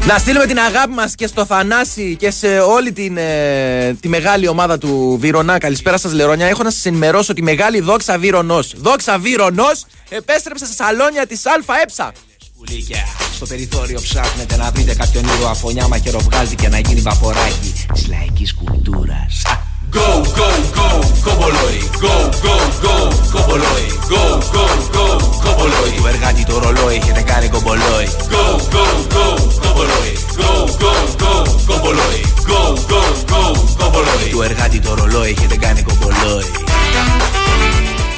Να στείλουμε την αγάπη μας και στο Θανάση και σε όλη την, ε, τη μεγάλη ομάδα του Βύρονα. Καλησπέρα σας Λερόνια. Έχω να σας ενημερώσω ότι η μεγάλη δόξα Βύρονος, δόξα Βύρονος, επέστρεψε στα σαλόνια της ΑΕ. Πουλίκια. Στο περιθώριο ψάχνετε να βρείτε κάποιον ήρωα αφωνιά μαχαιροβγάλτη και να γίνει βαποράκι της λαϊκής κουλτούρας. Go, go, go, κομπολόι. Go, go, go, κομπολόι. Go, go, go, κομπολόι. Του εργάτη το ρολόι έχετε κάνει κομπολόι. Go, go, go, κομπολόι. Go, go, go, κομπολόι. Go, go, go, κομπολόι. Του εργάτη το ρολόι έχετε κάνει κομπολόι.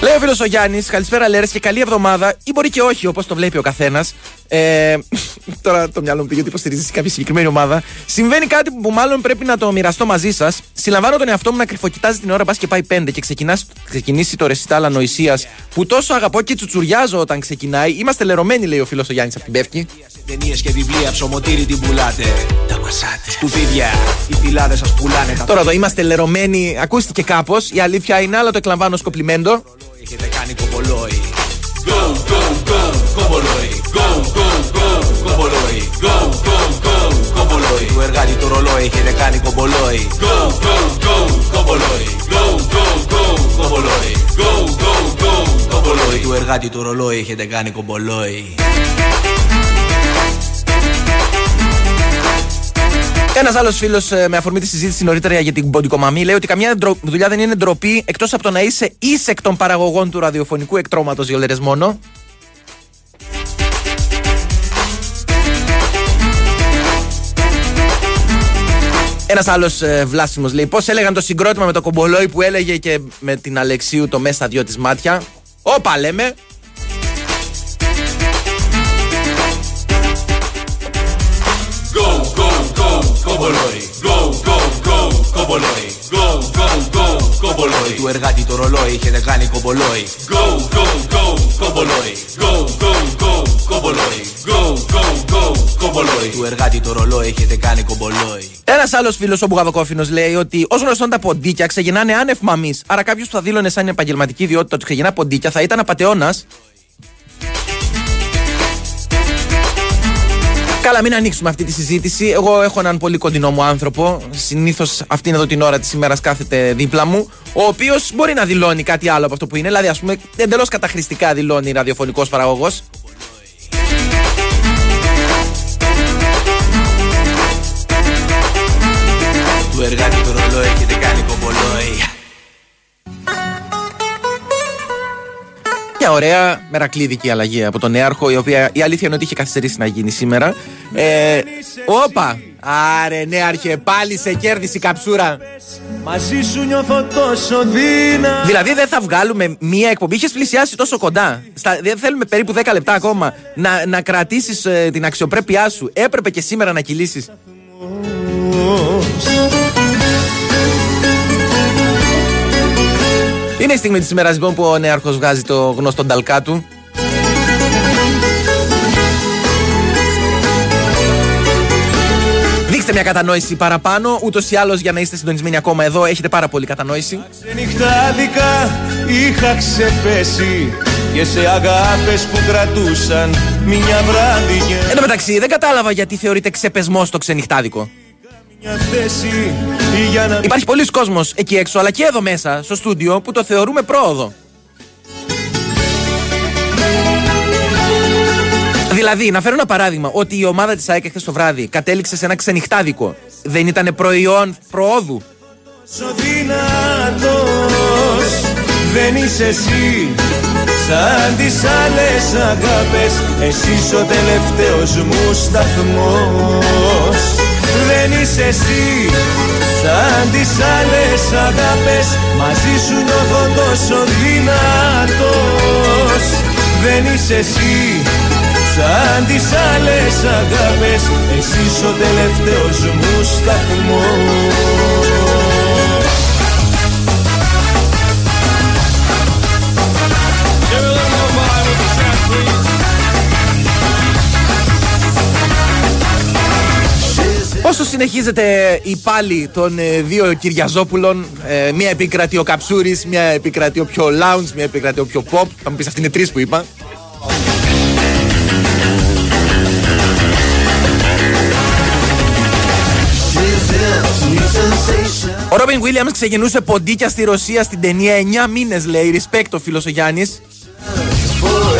Λέει ο φίλος ο Γιάννης, καλησπέρα Λέρες και καλή εβδομάδα, ή μπορεί και όχι, όπως το βλέπει ο καθένας. Ε, [laughs] τώρα το μυαλό μου πήγε ότι υποστηρίζει σε κάποια συγκεκριμένη ομάδα. Συμβαίνει κάτι που μάλλον πρέπει να το μοιραστώ μαζί σας. Συλλαμβάνω τον εαυτό μου να κρυφοκοιτάζει την ώρα πας και πάει πέντε και ξεκινάς, ξεκινήσει το ρεσιτάλ ανοησίας που τόσο αγαπώ και τσουτσουριάζω όταν ξεκινάει. Είμαστε λερωμένοι, λέει ο φίλος ο Γιάννης από την Πεύκη. Ταινίες και βιβλία, ψωμοτήρι την πουλάτε. Τα μασάτε. Σκουπίδια, οι φυλάδες σας πουλάνε τα Τώρα το είμαστε λερωμένοι, ακούστηκε κάπως. Η αλήθεια είναι, αλλά το εκλαμβάνω ως κοπλιμέντο. Έχετε κάνει κομπολόι. Go, go, go, κομπολόι. Go, go, go, κομπολόι. Go, go, go, κομπολόι. Του εργάτη το ρολόι έχετε κάνει κομπολόι. Go, go, go, κομπολόι. Go, go, go, κομπολόι. Go, go, go, κομπολόι. Του εργάτη το ρολόι έχετε κάνει κομπολόι. Ένας άλλος φίλος με αφορμή τη συζήτηση νωρίτερα για την ποντικομαμή λέει ότι καμιά ντρο- δουλειά δεν είναι ντροπή εκτός από το να είσαι ίσεκ των παραγωγών του ραδιοφωνικού εκτρώματος δύο λέρε μόνο. Ένας άλλος ε, βλάσιμος λέει: Πώς έλεγαν το συγκρότημα με το κομπολόι που έλεγε και με την Αλεξίου το μέσα δυο της μάτια. Όπα λέμε. Κομπολόι. Go, go, go, κομπολόι. Του εργάτη το ρολόι έχετε κάνει κομπολόι. Go, go, go, κομπολόι. Go, go, go, κομπολόι. Go, go, go, κομπολόι. Του εργάτη το ρολόι έχετε κάνει κομπολόι. Ένας άλλος φίλος, ο Μπουγαδοκόφινο, λέει ότι όσο γνωστόν τα ποντίκια ξεκινάνε άνευ μαμής. Άρα κάποιος που θα δήλωνε σαν επαγγελματική ιδιότητα ότι ξεκινά ποντίκια θα ήταν απαταιώνας. Καλά, μην ανοίξουμε αυτή τη συζήτηση. Εγώ έχω έναν πολύ κοντινό μου άνθρωπο. Συνήθως αυτήν εδώ την ώρα της ημέρας κάθεται δίπλα μου. Ο οποίος μπορεί να δηλώνει κάτι άλλο από αυτό που είναι. Δηλαδή, ας πούμε, εντελώς καταχρηστικά δηλώνει ραδιοφωνικός παραγωγός. Του εργάτη το ρολόι έχετε κάνει κομπολόι. Μια ωραία μερακλείδικη αλλαγή από τον Νέαρχο, η οποία η αλήθεια είναι ότι είχε καθυστερήσει να γίνει σήμερα. Ε, όπα! Άρε, Νέαρχε, πάλι σε κέρδισε η καψούρα. Μαζί σου νιώθω τόσο δύναμη Δηλαδή δεν θα βγάλουμε μία εκπομπή. Είχες πλησιάσει τόσο κοντά. Στα, δεν θέλουμε περίπου 10 λεπτά ακόμα να, να κρατήσεις την αξιοπρέπειά σου. Έπρεπε και σήμερα να κυλήσεις. Είναι η στιγμή της ημέρας λοιπόν που ο νέαρχος βγάζει το γνωστό νταλκά του. Δείξτε Δείξτε μια κατανόηση παραπάνω. Ούτως ή άλλως για να είστε συντονισμένοι ακόμα εδώ, έχετε πάρα πολύ κατανόηση. Νυχτάδικα είχα ξεπέσει και σε αγάπες που κρατούσαν μια βράδυ Εν τω μεταξύ, δεν κατάλαβα γιατί θεωρείται ξεπεσμό το ξενυχτάδικο. Υπάρχει πολλοί κόσμος εκεί έξω, αλλά και εδώ μέσα, στο στούντιο, που το θεωρούμε πρόοδο. Δηλαδή, να φέρω ένα παράδειγμα, ότι η ομάδα της ΑΕΚ χθε το βράδυ κατέληξε σε ένα ξενυχτάδικο. Δεν ήταν προϊόν προόδου. Τόσο δυνατός δεν είσαι εσύ Σαν τις άλλες αγάπες Εσύ ο τελευταίος μου σταθμός Δεν είσαι εσύ. Σαν τις άλλες αγάπες Μαζί σου νιώθω τόσο δυνατός. Δεν είσαι εσύ. Σαν τις άλλες αγάπες Εσύ ο τελευταίος μου σταθμός Όσο συνεχίζεται η πάλι των ε, δύο Κυριαζόπουλων, ε, μία επικρατεί ο Καψούρης, μία επικρατεί ο πιο lounge, μία επικρατεί ο πιο pop. Θα μου πεις αυτή είναι τρεις που είπα. Ο Ρόμπιν Williams ξεκινούσε ποντίκια στη Ρωσία στην ταινία 9 μήνες, λέει. Respect ο φίλος ο Γιάννης. for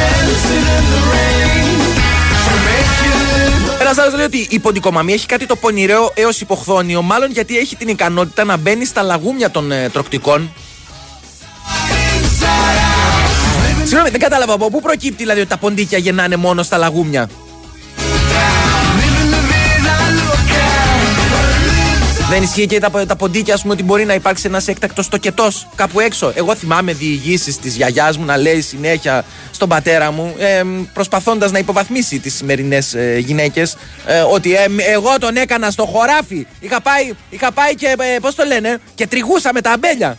every day and night. She make you take your clothes off and go dancing in the rain. She make you live Ένας άλλος λέει ότι η ποντικομαμή έχει κάτι το πονηραίο έως υποχθόνιο, μάλλον γιατί έχει την ικανότητα να μπαίνει στα λαγούμια των ε, τροκτικών. Συγγνώμη, δεν κατάλαβα από πού προκύπτει δηλαδή ότι τα ποντίκια γεννάνε μόνο στα λαγούμια. Δεν ισχύει και τα, τα ποντίκια, ας πούμε, ότι μπορεί να υπάρξει ένας έκτακτος τοκετός κάπου έξω. Εγώ θυμάμαι διηγήσεις της γιαγιάς μου να λέει συνέχεια στον πατέρα μου, ε, προσπαθώντας να υποβαθμίσει τις σημερινές ε, γυναίκες, ε, ότι ε, εγώ τον έκανα στο χωράφι. Είχα πάει, είχα πάει και, ε, πώς το λένε, και τριγούσα με τα αμπέλια.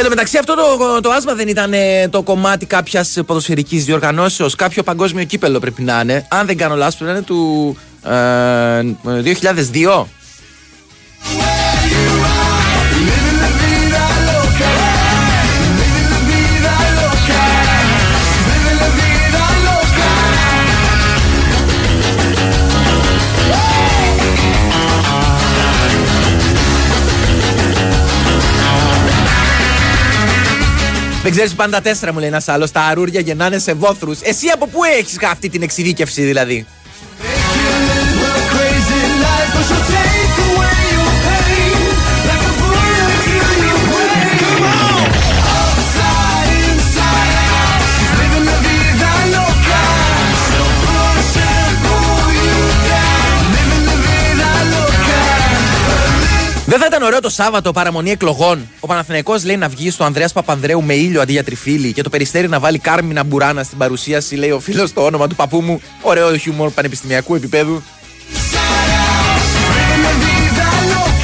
Εν τω μεταξύ, αυτό το, το άσμα δεν ήταν ε, το κομμάτι κάποιας ποδοσφαιρικής διοργανώσεως. Κάποιο παγκόσμιο κύπελο πρέπει να είναι. Αν δεν κάνω λάθος, πρέπει να είναι του ε, 2002. Δεν ξέρεις πάντα τέσσερα, μου λέει ένας άλλος. Τα αρούρια γεννάνε σε βόθρους. Εσύ από πού έχεις αυτή την εξειδίκευση, δηλαδή; Σάββατο παραμονή εκλογών. Ο Παναθηναϊκός λέει να βγει στο Ανδρέας Παπανδρέου με ήλιο αντί για τριφύλι και το περιστέρι να βάλει Κάρμινα Μπουράνα στην παρουσίαση, λέει ο φίλος το όνομα του παππού μου. Ωραίο χιούμορ πανεπιστημιακού επίπεδου.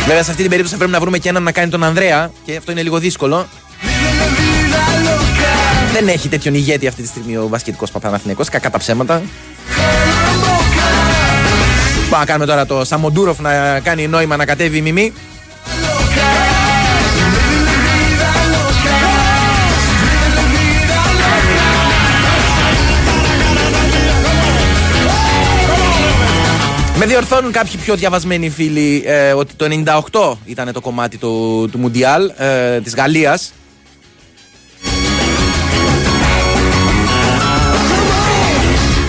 Βέβαια σε αυτή την περίπτωση θα πρέπει να βρούμε και έναν να κάνει τον Ανδρέα και αυτό είναι λίγο δύσκολο. Δεν έχει τέτοιον ηγέτη αυτή τη στιγμή ο βασιλικός Παπαναθηναϊκός, κακά τα ψέματα. Πάμε να κάνουμε τώρα το Σαμοντούροφ να κάνει νόημα να κατέβει η μιμή. Με διορθώνουν κάποιοι πιο διαβασμένοι φίλοι ε, ότι το 98 ήταν το κομμάτι του, του Μουντιάλ ε, της Γαλλίας.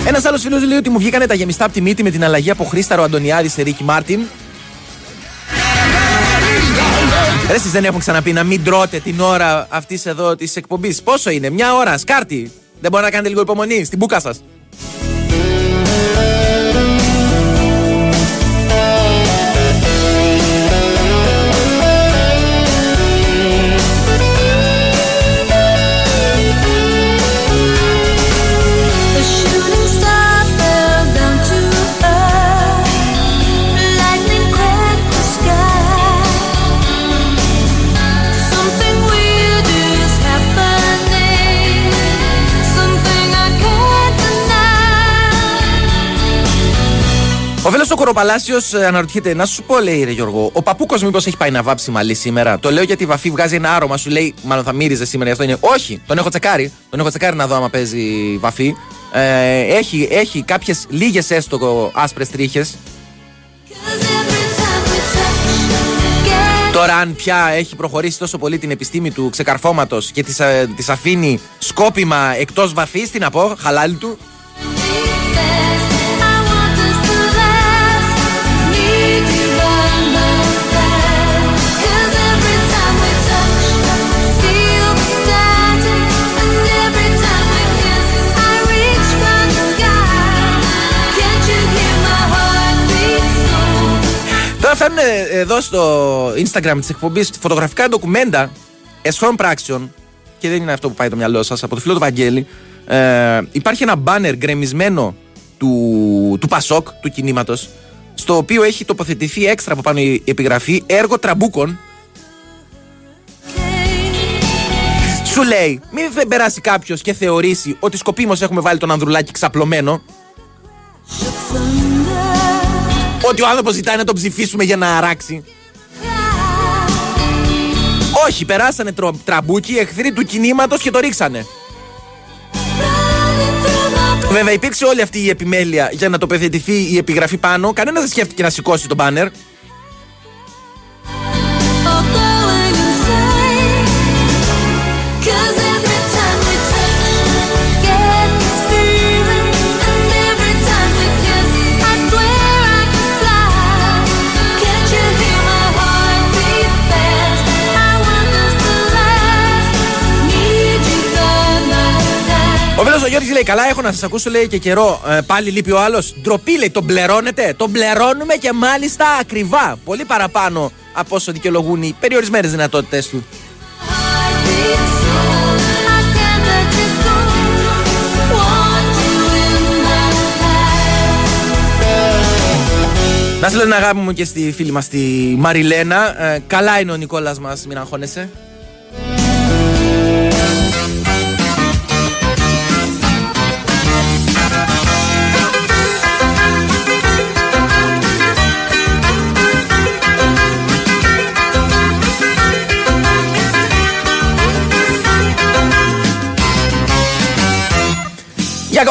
Ένας άλλος φίλος λέει ότι μου βγήκανε τα γεμιστά από τη μύτη με την αλλαγή από Χρήσταρο Αντωνιάδη σε Ρίκη Μάρτιν. Ρε, εσείς δεν έχουν ξαναπεί να μην τρώτε την ώρα αυτής εδώ της εκπομπής. Πόσο είναι, μια ώρα, σκάρτη. Δεν μπορεί να κάνετε λίγο υπομονή στην μπουκα σας. Deny. Ο φίλο ο Κοροπαλάσιο αναρωτιέται, να σου πω, λέει ρε Γιώργο, ο παππούκος μήπως έχει πάει να βάψει μαλλί σήμερα; Το λέω γιατί η βαφή βγάζει ένα άρωμα, σου λέει, μάλλον θα μύριζε σήμερα, γι' αυτό είναι. Όχι, τον έχω τσεκάρει. Τον έχω τσεκάρει να δω άμα παίζει βαφή. Ε, έχει έχει κάποιες λίγες έστω άσπρες τρίχες. Τώρα, αν πια έχει προχωρήσει τόσο πολύ την επιστήμη του ξεκαρφώματος και της της αφήνει σκόπιμα εκτός βαφής, τι να πω, χαλάλι του. So? Τώρα φέρνουν ε, εδώ στο Instagram της εκπομπής φωτογραφικά ντοκουμέντα αισχρών πράξεων και δεν είναι αυτό που πάει το μυαλό σας από το φίλο του Βαγγέλη. Ε, υπάρχει ένα μπάνερ γκρεμισμένο του, του Πασόκ, του κινήματος, στο οποίο έχει τοποθετηθεί έξτρα από πάνω η επιγραφή έργο τραμπούκων. Σου λέει, μην δεν περάσει κάποιος και θεωρήσει ότι σκοπίμως έχουμε βάλει τον Ανδρουλάκη ξαπλωμένο. Ότι ο άνθρωπος ζητάει να τον ψηφίσουμε για να αράξει. Όχι, περάσανε τρο, τραμπούκοι εχθροί του κινήματος και το ρίξανε. Βέβαια, υπήρξε όλη αυτή η επιμέλεια για να τοποθετηθεί η επιγραφή πάνω. Κανένας δεν σκέφτηκε να σηκώσει το μπάνερ. Side. Ο φίλο ο Γιώργης λέει: Καλά, έχω να σας ακούσω, λέει και καιρό. Ε, πάλι λείπει ο άλλος. Ντροπή, λέει: Τον πληρώνετε. Τον πληρώνουμε και μάλιστα ακριβά. Πολύ παραπάνω από όσο δικαιολογούν οι περιορισμένες δυνατότητέ του. Να στείλω ένα αγάπη μου και στη φίλη μας τη Μαριλένα. Ε, καλά είναι ο Νικόλας μας, μην αγχώνεσαι.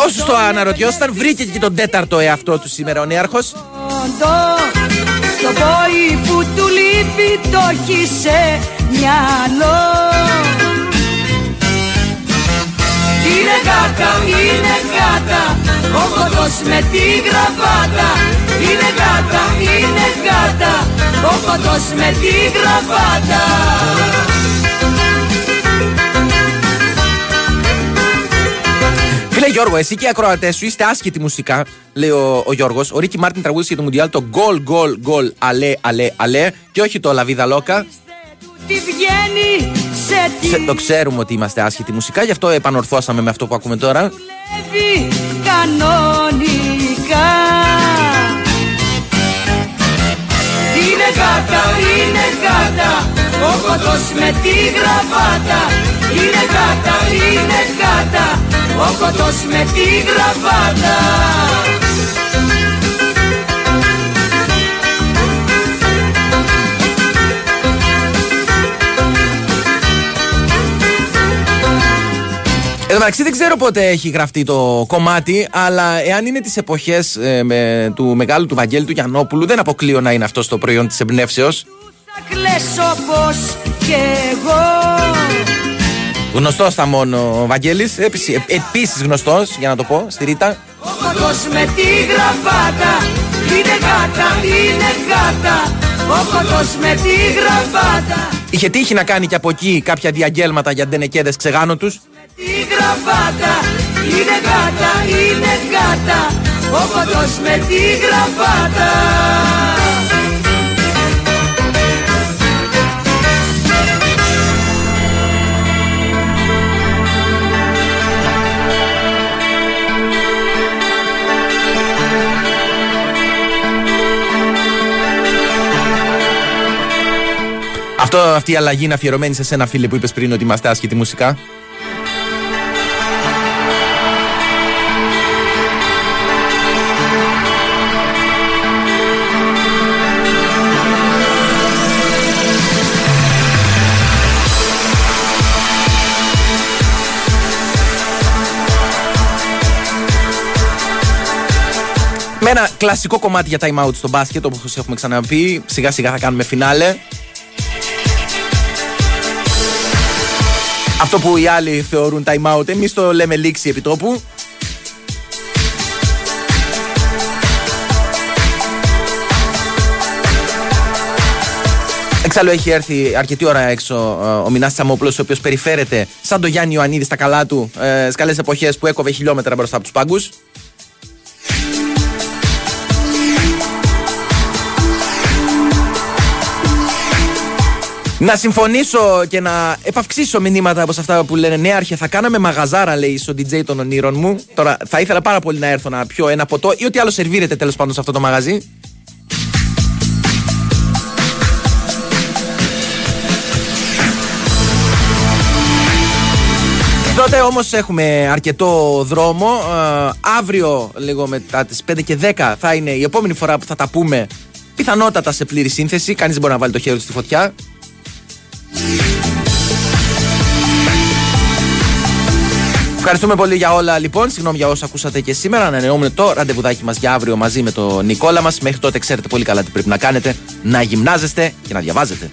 Όσου το αναρωτιόσασταν, βρήκε και τον τέταρτο εαυτό του σήμερα ο νέαρχος. Το πόη που του λείπει το έχει σε μυαλό. Είναι γάτα, είναι γάτα Ο κοντός με τη γραβάτα. Είναι γάτα, είναι γάτα Ο κοντός με τη γραβάτα Φίλε Γιώργο, εσύ και οι ακροατές σου είστε άσχετοι μουσικά, λέει ο, ο Γιώργος. Ο Ρίκι Μάρτιν τραγούδισε για το Μουντιάλ το γκολ, γκολ, γκολ, αλέ, αλέ, αλέ και όχι το λαβίδα λόκα. Τι βγαίνει σε τι Σε- Το ξέρουμε ότι είμαστε άσχετοι μουσικά, γι' αυτό επανορθώσαμε με αυτό που ακούμε τώρα. δουλεύει κανονικά Είναι γάτα, είναι γάτα Ο κοντός με τη γραβάτα Είναι γάτα, είναι γάτα Ο κοντός με τη γραβάτα Εν τω μεταξύ δεν ξέρω πότε έχει γραφτεί το κομμάτι, αλλά εάν είναι τις εποχές του μεγάλου του Βαγγέλη του Γιαννόπουλου, δεν αποκλείω να είναι αυτό το προϊόν της εμπνεύσεως. Θα κλαίσω πως κι εγώ Γνωστός θα μόνο ο Βαγγέλης, επίσης γνωστός, για να το πω, στη Ρίτα. Ο κοντός με τη γραβάτα Είναι γάτα, είναι γάτα. Ο κοντός με τη γραβάτα. Είχε τύχει να κάνει και από εκεί κάποια διαγγέλματα για ντενεκέδες ξεγάνω τους. Τη γραβάτα είναι γάτα, είναι γάτα. Ο κοντός με τη γραβάτα Αυτό, αυτή η αλλαγή είναι αφιερωμένη σε σένα φίλε που είπες πριν ότι είμαστε άσχετοι μουσικά; Με ένα κλασικό κομμάτι για time out στο μπάσκετ, όπως έχουμε ξαναπεί. Σιγά σιγά θα κάνουμε φινάλε. Αυτό που οι άλλοι θεωρούν time out, εμείς το λέμε λήξη επιτόπου. Εξάλλου έχει έρθει αρκετή ώρα έξω ε, ο Μινάς Τσαμόπουλος ο οποίος περιφέρεται σαν το Γιάννη Ιωαννίδης στα καλά του ε, στις καλές εποχές που έκοβε χιλιόμετρα μπροστά από τους πάγκους. Να συμφωνήσω και να επαυξήσω μηνύματα από αυτά που λένε Ναι, Άρχε, θα κάναμε μαγαζάρα, λέει στο DJ των ονείρων μου. Τώρα θα ήθελα πάρα πολύ να έρθω να πιω ένα ποτό ή ό,τι άλλο σερβίρεται τέλος πάντων σε αυτό το μαγαζί. Τότε όμως έχουμε αρκετό δρόμο. Ε, αύριο, λίγο μετά τις 5 και 10, θα είναι η επόμενη φορά που θα τα πούμε. Πιθανότατα σε πλήρη σύνθεση. Κανείς δεν μπορεί να βάλει το χέρι του στη φωτιά. Ευχαριστούμε πολύ για όλα λοιπόν. Συγγνώμη για όσα ακούσατε και σήμερα. Ανανεώνουμε το ραντεβουδάκι μας για αύριο μαζί με τον Νικόλα μας. Μέχρι τότε ξέρετε πολύ καλά τι πρέπει να κάνετε. Να γυμνάζεστε και να διαβάζετε.